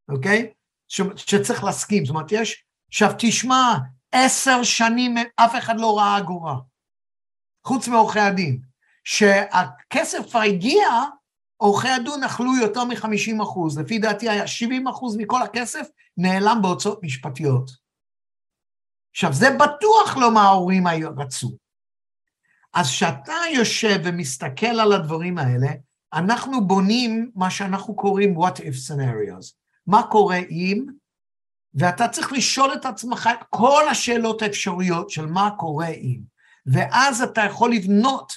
אוקיי? ש, שצריך להסכים. זאת אומרת, יש... עכשיו, תשמע, עשר שנים אף אחד לא ראה אגורה, חוץ מעורכי הדין. שהכסף כבר הגיע, עורכי הדין אכלו יותר מ-50 אחוז. לפי דעתי היה 70 אחוז מכל הכסף נעלם בהוצאות משפטיות. עכשיו, זה בטוח לא מה ההורים רצו. אז כשאתה יושב ומסתכל על הדברים האלה, אנחנו בונים מה שאנחנו קוראים what if scenarios. מה קורה אם, ואתה צריך לשאול את עצמך את כל השאלות האפשריות של מה קורה אם, ואז אתה יכול לבנות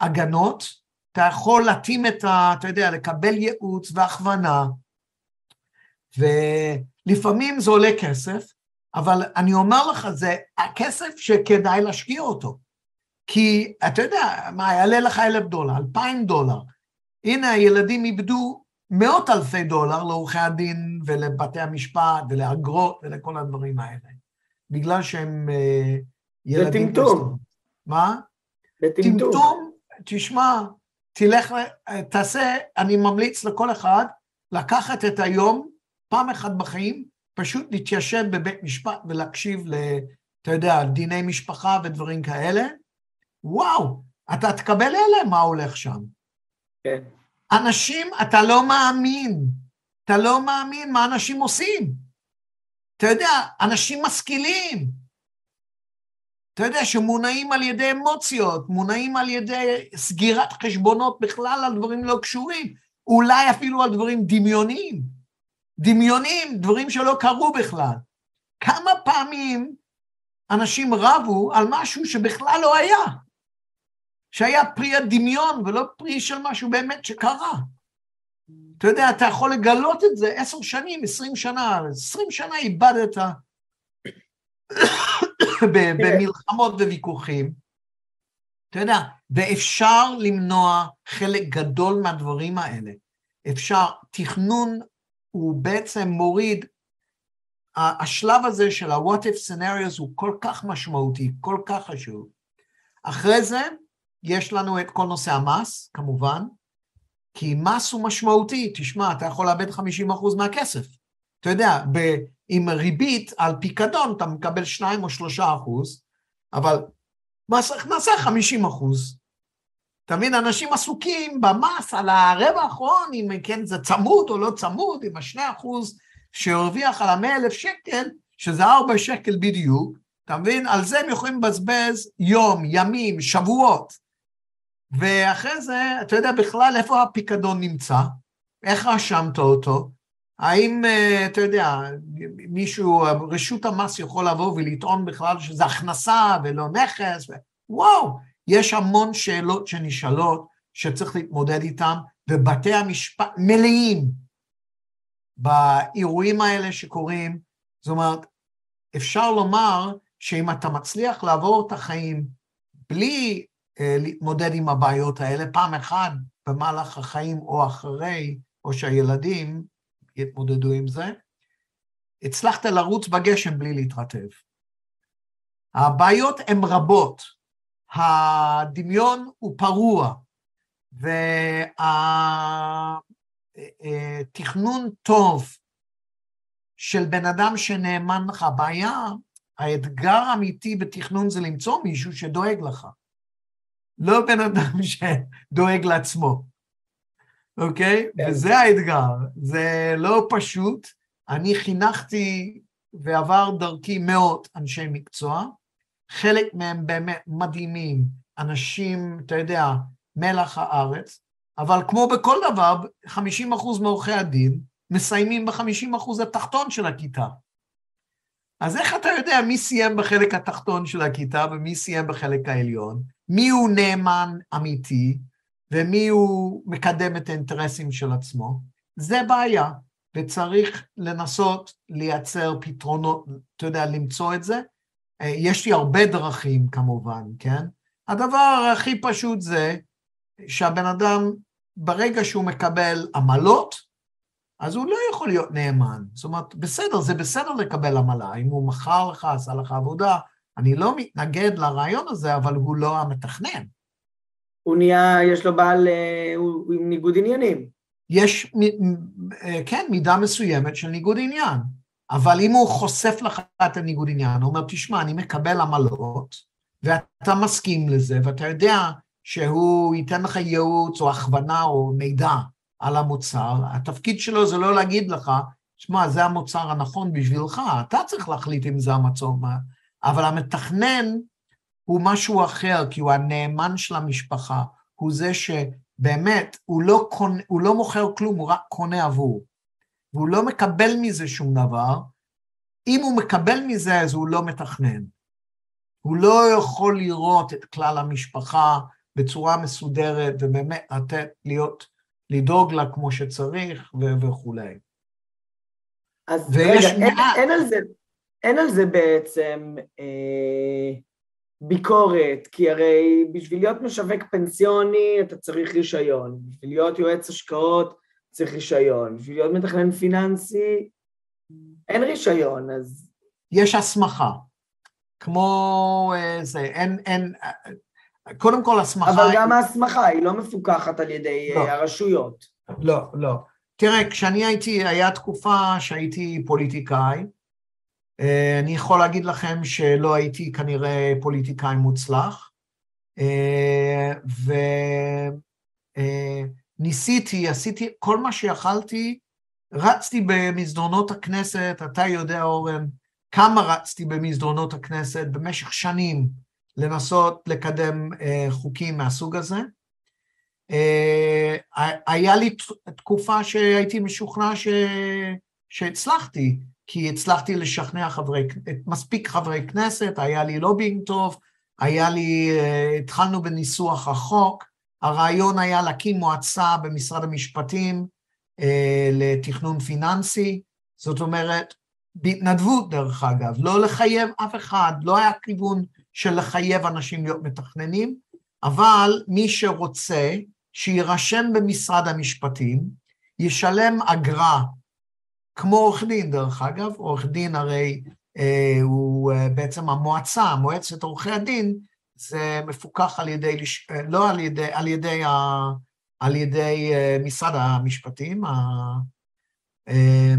הגנות, אתה יכול להתאים את ה... אתה יודע, לקבל ייעוץ והכוונה, ולפעמים זה עולה כסף, אבל אני אומר לך, זה הכסף שכדאי להשקיע אותו. כי אתה יודע, מה, יעלה לך אלף דולר, אלפיים דולר. הנה, הילדים איבדו מאות אלפי דולר לעורכי הדין ולבתי המשפט ולאגרות ולכל הדברים האלה, בגלל שהם uh, ילדים... בטמטום. מה? בטמטום. טמטום, תשמע, תלך, תעשה, אני ממליץ לכל אחד לקחת את היום, פעם אחת בחיים, פשוט להתיישב בבית משפט ולהקשיב ל... אתה יודע, דיני משפחה ודברים כאלה, וואו, אתה תקבל אלה מה הולך שם. כן. אנשים, אתה לא מאמין, אתה לא מאמין מה אנשים עושים. אתה יודע, אנשים משכילים. אתה יודע, שמונעים על ידי אמוציות, מונעים על ידי סגירת חשבונות בכלל על דברים לא קשורים, אולי אפילו על דברים דמיוניים. דמיוניים, דברים שלא קרו בכלל. כמה פעמים אנשים רבו על משהו שבכלל לא היה? שהיה פרי הדמיון ולא פרי של משהו באמת שקרה. אתה יודע, אתה יכול לגלות את זה עשר שנים, עשרים שנה, עשרים שנה איבדת במלחמות וויכוחים. אתה יודע, ואפשר למנוע חלק גדול מהדברים האלה. אפשר, תכנון הוא בעצם מוריד, השלב הזה של ה-what if scenarios הוא כל כך משמעותי, כל כך חשוב. אחרי זה, יש לנו את כל נושא המס, כמובן, כי מס הוא משמעותי. תשמע, אתה יכול לאבד 50% מהכסף. אתה יודע, ב, עם ריבית על פיקדון אתה מקבל 2 או 3 אחוז, אבל מס הכנסה 50 אחוז. אתה מבין, אנשים עסוקים במס על הרבע האחרון, אם כן זה צמוד או לא צמוד, עם השני אחוז שהרוויח על המאה אלף שקל, שזה ארבע שקל בדיוק, אתה מבין? על זה הם יכולים לבזבז יום, ימים, שבועות. ואחרי זה, אתה יודע בכלל איפה הפיקדון נמצא? איך רשמת אותו? האם, אה, אתה יודע, מישהו, רשות המס יכול לבוא ולטעון בכלל שזה הכנסה ולא נכס? ו... וואו, יש המון שאלות שנשאלות שצריך להתמודד איתן, ובתי המשפט מלאים באירועים האלה שקורים. זאת אומרת, אפשר לומר שאם אתה מצליח לעבור את החיים בלי להתמודד עם הבעיות האלה, פעם אחת במהלך החיים או אחרי, או שהילדים יתמודדו עם זה, הצלחת לרוץ בגשם בלי להתרטב. הבעיות הן רבות, הדמיון הוא פרוע, והתכנון טוב של בן אדם שנאמן לך, הבעיה, האתגר האמיתי בתכנון זה למצוא מישהו שדואג לך. לא בן אדם שדואג לעצמו, אוקיי? כן. וזה האתגר, זה לא פשוט. אני חינכתי ועבר דרכי מאות אנשי מקצוע, חלק מהם באמת מדהימים, אנשים, אתה יודע, מלח הארץ, אבל כמו בכל דבר, 50% מעורכי הדין מסיימים ב-50% התחתון של הכיתה. אז איך אתה יודע מי סיים בחלק התחתון של הכיתה ומי סיים בחלק העליון? מי הוא נאמן אמיתי ומי הוא מקדם את האינטרסים של עצמו? זה בעיה, וצריך לנסות לייצר פתרונות, אתה יודע, למצוא את זה. אה, יש לי הרבה דרכים כמובן, כן? הדבר הכי פשוט זה שהבן אדם, ברגע שהוא מקבל עמלות, אז הוא לא יכול להיות נאמן. זאת אומרת, בסדר, זה בסדר לקבל עמלה. אם הוא מכר לך, עשה לך עבודה, אני לא מתנגד לרעיון הזה, אבל הוא לא המתכנן. הוא נהיה, יש לו בעל, אה, הוא עם ניגוד עניינים. יש, אה, כן, מידה מסוימת של ניגוד עניין. אבל אם הוא חושף לך את הניגוד עניין, הוא אומר, תשמע, אני מקבל עמלות, ואתה מסכים לזה, ואתה יודע שהוא ייתן לך ייעוץ או הכוונה או מידע על המוצר, התפקיד שלו זה לא להגיד לך, שמע, זה המוצר הנכון בשבילך, אתה צריך להחליט אם זה המצור, אבל המתכנן הוא משהו אחר, כי הוא הנאמן של המשפחה, הוא זה שבאמת, הוא לא, קונה, הוא לא מוכר כלום, הוא רק קונה עבור. והוא לא מקבל מזה שום דבר, אם הוא מקבל מזה אז הוא לא מתכנן. הוא לא יכול לראות את כלל המשפחה בצורה מסודרת ובאמת לתת, להיות, לדאוג לה כמו שצריך ו- וכולי. אז רגע, אין, אין, על זה, אין על זה בעצם אה, ביקורת, כי הרי בשביל להיות משווק פנסיוני אתה צריך רישיון, בשביל להיות יועץ השקעות צריך רישיון, בשביל להיות מתכנן פיננסי אין רישיון, אז... יש הסמכה, כמו אה, זה, אין, אין, קודם כל הסמכה... אבל גם ההסמכה היא לא מפוקחת על ידי לא. הרשויות. לא, לא. תראה, כשאני הייתי, היה תקופה שהייתי פוליטיקאי, אה, אני יכול להגיד לכם שלא הייתי כנראה פוליטיקאי מוצלח, אה, וניסיתי, עשיתי כל מה שיכלתי רצתי במסדרונות הכנסת, אתה יודע, אורן, כמה רצתי במסדרונות הכנסת במשך שנים לנסות לקדם חוקים מהסוג הזה. היה לי תקופה שהייתי משוכנע ש... שהצלחתי, כי הצלחתי לשכנע חברי, מספיק חברי כנסת, היה לי לובינג טוב, היה לי, uh, התחלנו בניסוח החוק, הרעיון היה להקים מועצה במשרד המשפטים, אה, לתכנון פיננסי, זאת אומרת, בהתנדבות דרך אגב, לא לחייב אף אחד, לא היה כיוון של לחייב אנשים להיות מתכננים, אבל מי שרוצה שיירשם במשרד המשפטים, ישלם אגרה, כמו עורך דין דרך אגב, עורך דין הרי אה, הוא אה, בעצם המועצה, מועצת עורכי הדין, זה מפוקח על ידי, אה, לא על ידי, על ידי על ידי אה, משרד המשפטים, אה,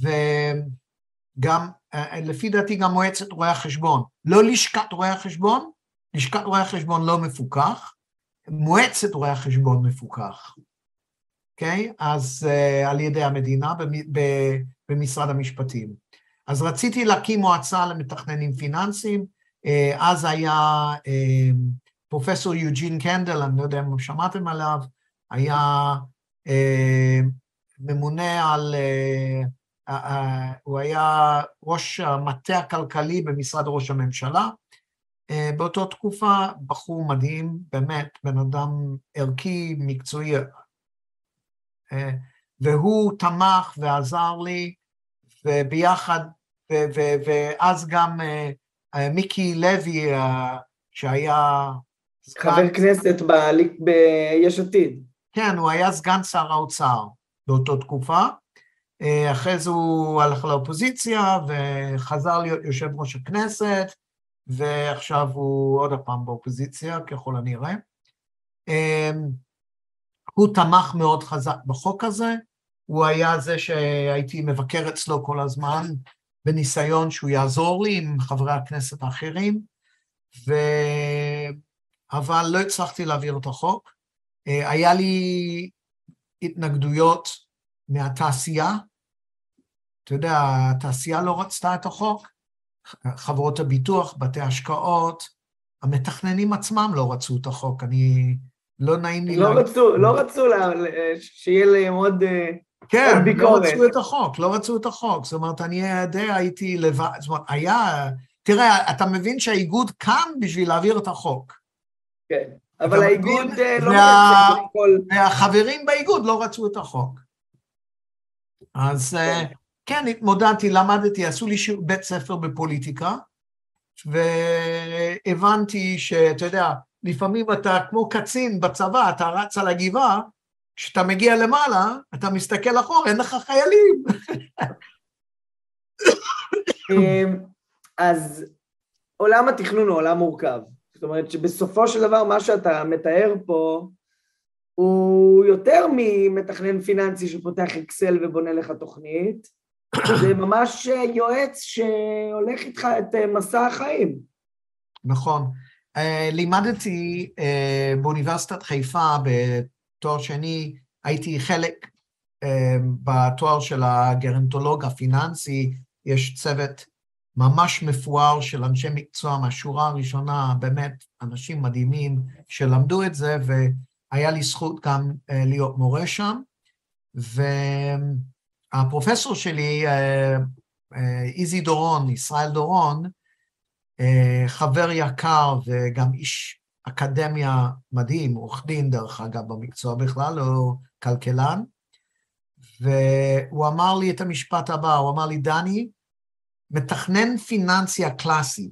וגם, אה, לפי דעתי גם מועצת רואי החשבון. לא לשכת רואי החשבון, לשכת רואי החשבון לא מפוקח, מועצת רואי החשבון מפוקח, אוקיי? Okay? אז uh, על ידי המדינה במשרד המשפטים. אז רציתי להקים מועצה למתכננים פיננסיים, uh, אז היה uh, פרופסור יוג'ין קנדל, אני לא יודע אם שמעתם עליו, היה אה, ממונה על, אה, אה, הוא היה ראש המטה הכלכלי במשרד ראש הממשלה. אה, באותה תקופה בחור מדהים, באמת, בן אדם ערכי, מקצועי, והוא תמך ועזר לי, וביחד, ו, ו, ואז גם אה, אה, מיקי לוי, אה, שהיה... חבר כנסת ביש עתיד. כן, הוא היה סגן שר האוצר באותה תקופה. אחרי זה הוא הלך לאופוזיציה וחזר להיות יושב ראש הכנסת, ועכשיו הוא עוד הפעם באופוזיציה, ככל הנראה. הוא תמך מאוד חזק בחוק הזה, הוא היה זה שהייתי מבקר אצלו כל הזמן, בניסיון שהוא יעזור לי עם חברי הכנסת האחרים, ו... אבל לא הצלחתי להעביר את החוק. אה, היה לי התנגדויות מהתעשייה, אתה יודע, התעשייה לא רצתה את החוק, חברות הביטוח, בתי השקעות, המתכננים עצמם לא רצו את החוק, אני... לא נעים לי... לא. רצו, לא רצו לה, שיהיה להם עוד... אה, כן, לא רצו את החוק, לא רצו את החוק. זאת אומרת, אני יודע, הייתי לבד, זאת אומרת, היה... תראה, אתה מבין שהאיגוד קם בשביל להעביר את החוק. כן, אבל האיגוד אה, לא וה... והחברים באיגוד לא רצו את החוק. אז אה, כן, כן התמודדתי, למדתי, עשו לי בית ספר בפוליטיקה, והבנתי שאתה יודע, לפעמים אתה כמו קצין בצבא, אתה רץ על הגבעה, כשאתה מגיע למעלה, אתה מסתכל אחורה, אין לך חיילים. אמ, אז עולם התכנון הוא עולם מורכב. זאת אומרת שבסופו של דבר מה שאתה מתאר פה הוא יותר ממתכנן פיננסי שפותח אקסל ובונה לך תוכנית, זה ממש יועץ שהולך איתך את מסע החיים. נכון. אה, לימדתי אה, באוניברסיטת חיפה בתואר שני, הייתי חלק אה, בתואר של הגרנטולוג הפיננסי, יש צוות ממש מפואר של אנשי מקצוע מהשורה הראשונה, באמת אנשים מדהימים שלמדו את זה, והיה לי זכות גם להיות מורה שם. והפרופסור שלי, איזי דורון, ישראל דורון, חבר יקר וגם איש אקדמיה מדהים, עורך דין דרך אגב במקצוע בכלל, הוא כלכלן, והוא אמר לי את המשפט הבא, הוא אמר לי, דני, מתכנן פיננסי הקלאסי,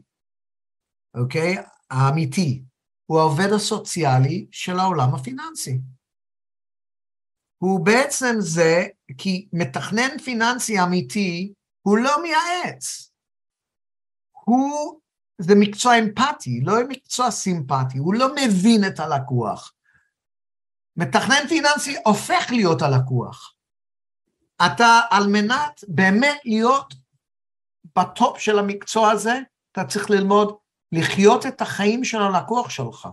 אוקיי? האמיתי, הוא העובד הסוציאלי של העולם הפיננסי. הוא בעצם זה, כי מתכנן פיננסי אמיתי, הוא לא מייעץ. הוא זה מקצוע אמפתי, לא מקצוע סימפטי, הוא לא מבין את הלקוח. מתכנן פיננסי הופך להיות הלקוח. אתה, על מנת באמת להיות בטופ של המקצוע הזה, אתה צריך ללמוד לחיות את החיים של הלקוח שלך.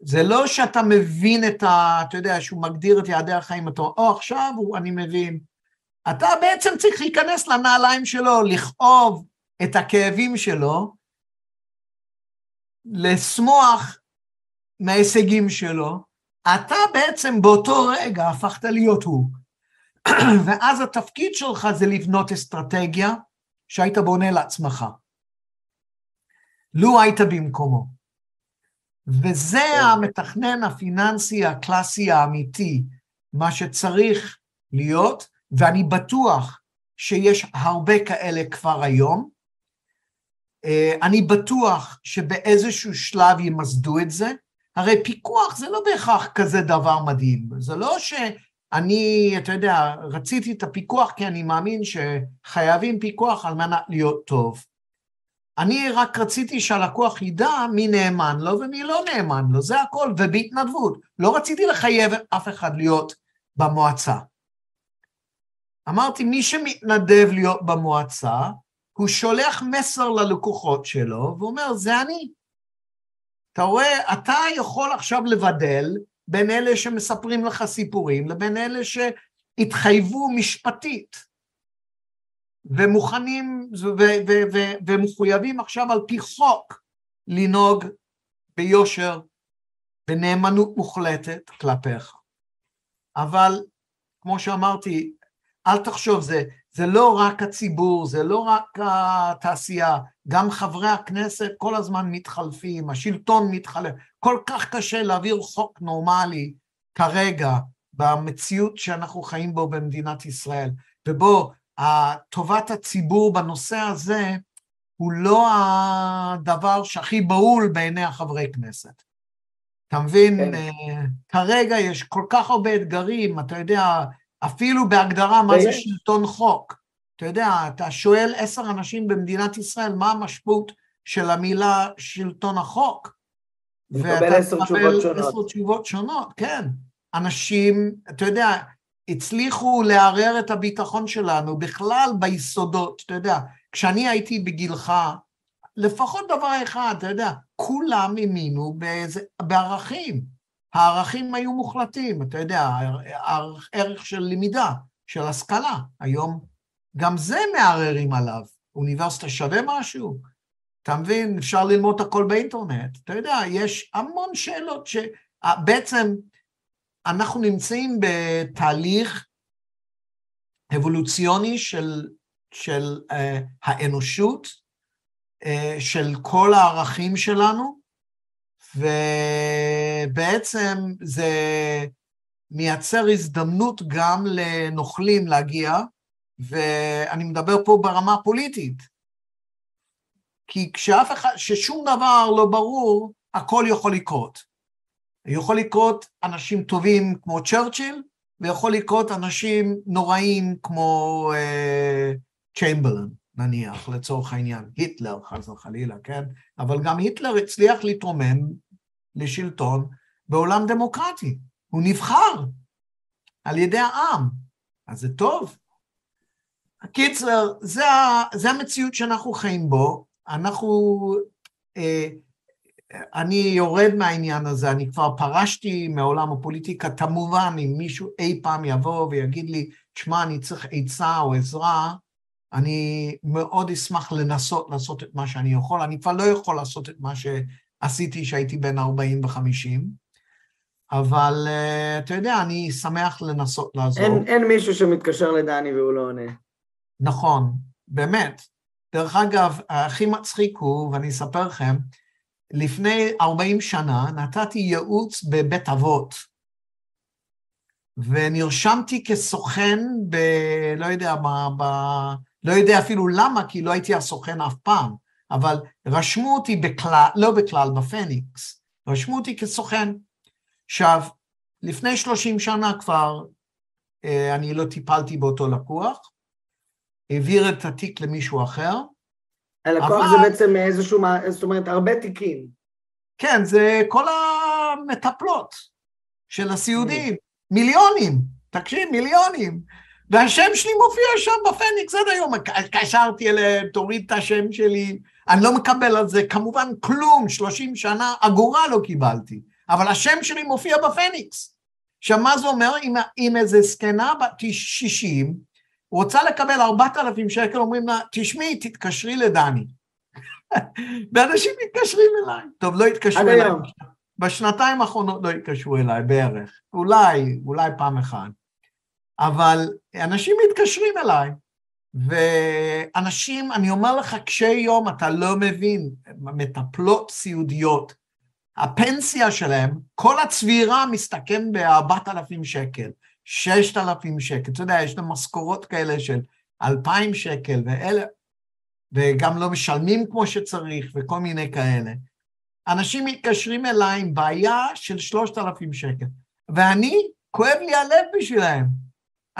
זה לא שאתה מבין את ה... אתה יודע, שהוא מגדיר את יעדי החיים, אתה אומר, או, עכשיו אני מבין. אתה בעצם צריך להיכנס לנעליים שלו, לכאוב, את הכאבים שלו, לשמוח מההישגים שלו, אתה בעצם באותו רגע הפכת להיות הוא. ואז התפקיד שלך זה לבנות אסטרטגיה שהיית בונה לעצמך. לו היית במקומו. וזה כן. המתכנן הפיננסי הקלאסי האמיתי, מה שצריך להיות, ואני בטוח שיש הרבה כאלה כבר היום, אני בטוח שבאיזשהו שלב ימסדו את זה, הרי פיקוח זה לא בהכרח כזה דבר מדהים, זה לא שאני, אתה יודע, רציתי את הפיקוח כי אני מאמין שחייבים פיקוח על מנת להיות טוב. אני רק רציתי שהלקוח ידע מי נאמן לו ומי לא נאמן לו, זה הכל, ובהתנדבות. לא רציתי לחייב אף אחד להיות במועצה. אמרתי, מי שמתנדב להיות במועצה, הוא שולח מסר ללקוחות שלו ואומר, זה אני. אתה רואה, אתה יכול עכשיו לבדל בין אלה שמספרים לך סיפורים לבין אלה שהתחייבו משפטית ומוכנים ומחויבים עכשיו על פי חוק לנהוג ביושר, בנאמנות מוחלטת כלפיך. אבל כמו שאמרתי, אל תחשוב, זה, זה לא רק הציבור, זה לא רק התעשייה, גם חברי הכנסת כל הזמן מתחלפים, השלטון מתחלף, כל כך קשה להעביר חוק נורמלי כרגע במציאות שאנחנו חיים בו במדינת ישראל, ובו טובת הציבור בנושא הזה הוא לא הדבר שהכי בהול בעיני החברי כנסת. אתה מבין? כן. אה, כרגע יש כל כך הרבה אתגרים, אתה יודע, אפילו בהגדרה מה זה. שלטון חוק. אתה יודע, אתה שואל עשר אנשים במדינת ישראל מה המשמעות של המילה שלטון החוק. מקבל ואתה שונות. עשר תשובות שונות, כן. אנשים, אתה יודע, הצליחו לערער את הביטחון שלנו בכלל ביסודות, אתה יודע, כשאני הייתי בגילך, לפחות דבר אחד, אתה יודע, כולם האמינו בערכים. הערכים היו מוחלטים, אתה יודע, ערך של למידה, של השכלה. היום גם זה מערערים עליו. אוניברסיטה שווה משהו? אתה מבין? אפשר ללמוד הכל באינטרנט. אתה יודע, יש המון שאלות שבעצם אנחנו נמצאים בתהליך אבולוציוני של, של uh, האנושות, uh, של כל הערכים שלנו, ובעצם זה מייצר הזדמנות גם לנוכלים להגיע, ואני מדבר פה ברמה הפוליטית. כי כשאף אחד, ששום דבר לא ברור, הכל יכול לקרות. יכול לקרות אנשים טובים כמו צ'רצ'יל, ויכול לקרות אנשים נוראים כמו אה, צ'יימברלן, נניח, לצורך העניין, היטלר, חס וחלילה, כן? אבל גם היטלר הצליח להתרומם לשלטון בעולם דמוקרטי. הוא נבחר על ידי העם, אז זה טוב. קיצר, זה, זה המציאות שאנחנו חיים בו. אנחנו, אה, אני יורד מהעניין הזה, אני כבר פרשתי מעולם הפוליטיקה, כמובן, אם מישהו אי פעם יבוא ויגיד לי, שמע, אני צריך עצה או עזרה, אני מאוד אשמח לנסות לעשות את מה שאני יכול. אני כבר לא יכול לעשות את מה שעשיתי כשהייתי בן 40 ו-50, אבל אה, אתה יודע, אני שמח לנסות לעזור. אין, אין מישהו שמתקשר לדני והוא לא עונה. נכון, באמת. דרך אגב, הכי מצחיק הוא, ואני אספר לכם, לפני 40 שנה נתתי ייעוץ בבית אבות, ונרשמתי כסוכן ב... לא יודע מה, ב... לא יודע אפילו למה, כי לא הייתי הסוכן אף פעם, אבל רשמו אותי בכלל, לא בכלל, בפניקס, רשמו אותי כסוכן. עכשיו, לפני 30 שנה כבר אה, אני לא טיפלתי באותו לקוח, העביר את התיק למישהו אחר. הלקוח אבל- זה בעצם איזשהו, זאת אומרת, הרבה תיקים. כן, זה כל המטפלות של הסיעודיים, מיליונים, תקשיב, מיליונים. והשם שלי מופיע שם בפניקס עד היום, התקשרתי אליהם, תוריד את השם שלי, אני לא מקבל על זה כמובן כלום, 30 שנה, אגורה לא קיבלתי, אבל השם שלי מופיע בפניקס. עכשיו, מה זה אומר? אם, אם איזה זקנה בת 60 רוצה לקבל 4,000 שקל, אומרים לה, תשמעי, תתקשרי לדני. ואנשים מתקשרים אליי. טוב, לא התקשרו אליי. היום. בשנתיים האחרונות לא התקשרו אליי בערך. אולי, אולי פעם אחת. אבל אנשים מתקשרים אליי, ואנשים, אני אומר לך, קשי יום, אתה לא מבין, מטפלות סיעודיות, הפנסיה שלהם, כל הצבירה מסתכם ב-4,000 שקל, 6,000 שקל, אתה יודע, יש להם משכורות כאלה של 2,000 שקל ואלה, וגם לא משלמים כמו שצריך וכל מיני כאלה. אנשים מתקשרים אליי עם בעיה של 3,000 שקל, ואני, כואב לי הלב בשבילהם.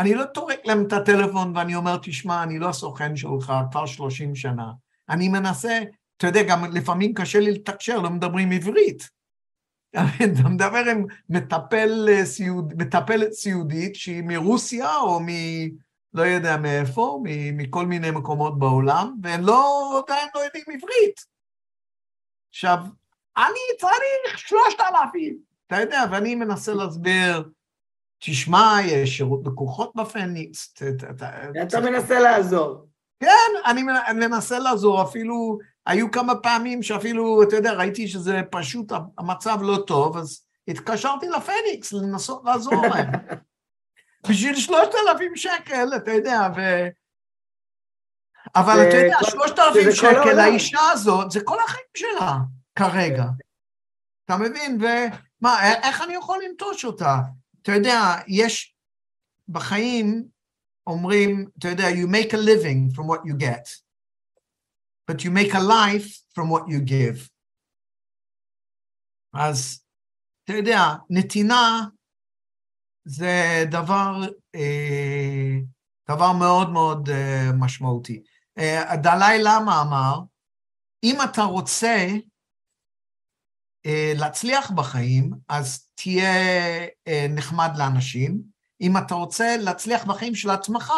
אני לא טורק להם את הטלפון ואני אומר, תשמע, אני לא הסוכן שלך כבר 30 שנה. אני מנסה, אתה יודע, גם לפעמים קשה לי לתקשר, לא מדברים עברית. אתה מדבר עם מטפל סיעוד, מטפלת סיעודית שהיא מרוסיה או מ... לא יודע מאיפה, מכל מיני מקומות בעולם, והם לא, עדיין לא יודעים עברית. עכשיו, אני צריך שלושת אלפים, אתה יודע, ואני מנסה להסביר, תשמע, יש שירות לקוחות בפניקס, ת- ת- אתה מנסה לעזור. כן, אני מנ- אני מנסה לעזור, אפילו, היו כמה פעמים שאפילו, אתה יודע, ראיתי שזה פשוט, המצב לא טוב, אז התקשרתי לפניקס לנסות לעזור להם. בשביל שלושת אלפים שקל, אתה יודע, ו... אבל אתה יודע, שלושת אלפים שקל. האישה הזאת, זה כל החיים שלה, כרגע. אתה מבין? ומה, איך אני יכול לנטוש אותה? אתה יודע, יש בחיים, אומרים, אתה יודע, you make a living from what you get. but you make a life from what you give. אז אתה יודע, נתינה זה דבר, אה, דבר מאוד מאוד אה, משמעותי. אה, הדלאי למה אמר, אם אתה רוצה להצליח בחיים, אז תהיה אה, נחמד לאנשים. אם אתה רוצה להצליח בחיים של עצמך,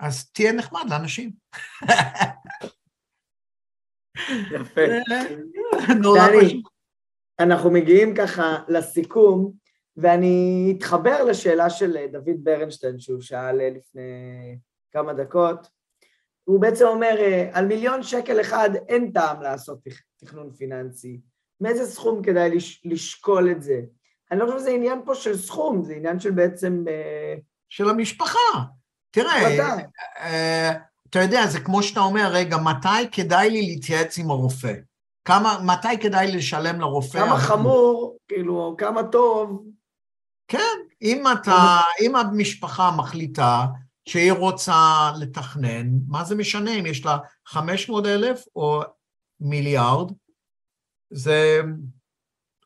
אז תהיה נחמד לאנשים. יפה. דני, אנחנו מגיעים ככה לסיכום, ואני אתחבר לשאלה של דוד ברנשטיין, שהוא שאל לפני כמה דקות. הוא בעצם אומר, על מיליון שקל אחד אין טעם לעשות תכנון פיננסי. מאיזה סכום כדאי לש, לשקול את זה? אני לא חושב שזה עניין פה של סכום, זה עניין של בעצם... של המשפחה. תראה, אה, אתה יודע, זה כמו שאתה אומר, רגע, מתי כדאי לי להתייעץ עם הרופא? כמה, מתי כדאי לשלם לרופא? כמה חמור, כאילו, כמה טוב. כן, אם אתה, אם המשפחה מחליטה שהיא רוצה לתכנן, מה זה משנה אם יש לה 500 אלף או מיליארד? זה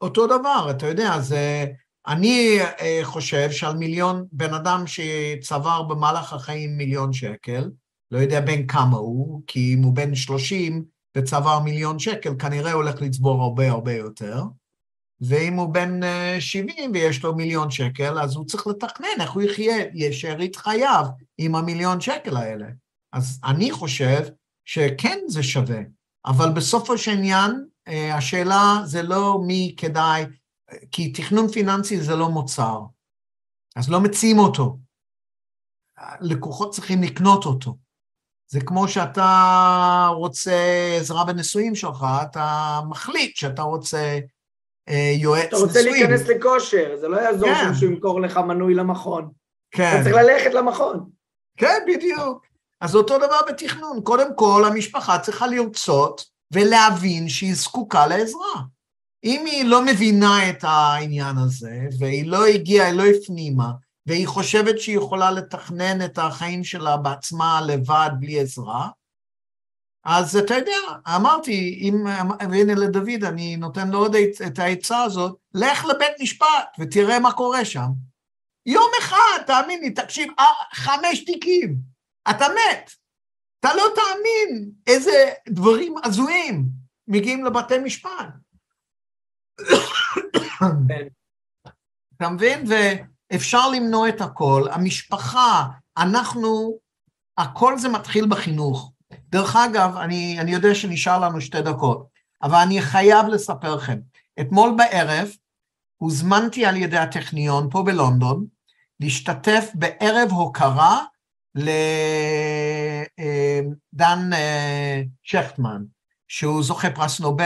אותו דבר, אתה יודע, זה... אני אה, חושב שעל מיליון, בן אדם שצבר במהלך החיים מיליון שקל, לא יודע בין כמה הוא, כי אם הוא בן 30 וצבר מיליון שקל, כנראה הולך לצבור הרבה הרבה יותר, ואם הוא בן 70 אה, ויש לו מיליון שקל, אז הוא צריך לתכנן איך הוא יחיה, ישארית חייו עם המיליון שקל האלה. אז אני חושב שכן זה שווה, אבל בסופו של עניין, השאלה זה לא מי כדאי, כי תכנון פיננסי זה לא מוצר, אז לא מציעים אותו. לקוחות צריכים לקנות אותו. זה כמו שאתה רוצה עזרה בנישואים שלך, אתה מחליט שאתה רוצה אה, יועץ נישואים. אתה רוצה נישואים. להיכנס לכושר, זה לא יעזור כן. שמישהו ימכור לך מנוי למכון. כן. אתה צריך ללכת למכון. כן, בדיוק. אז אותו דבר בתכנון. קודם כל, המשפחה צריכה לרצות ולהבין שהיא זקוקה לעזרה. אם היא לא מבינה את העניין הזה, והיא לא הגיעה, היא לא הפנימה, והיא חושבת שהיא יכולה לתכנן את החיים שלה בעצמה לבד, בלי עזרה, אז אתה יודע, אמרתי, אם, והנה לדוד, אני נותן לו עוד את העצה הזאת, לך לבית משפט ותראה מה קורה שם. יום אחד, תאמין לי, תקשיב, אה, חמש תיקים, אתה מת. אתה לא תאמין איזה דברים הזויים מגיעים לבתי משפט. כן. אתה מבין? ואפשר למנוע את הכל. המשפחה, אנחנו, הכל זה מתחיל בחינוך. דרך אגב, אני, אני יודע שנשאר לנו שתי דקות, אבל אני חייב לספר לכם. אתמול בערב הוזמנתי על ידי הטכניון פה בלונדון להשתתף בערב הוקרה לדן אה, אה, שכטמן, שהוא זוכה פרס נובל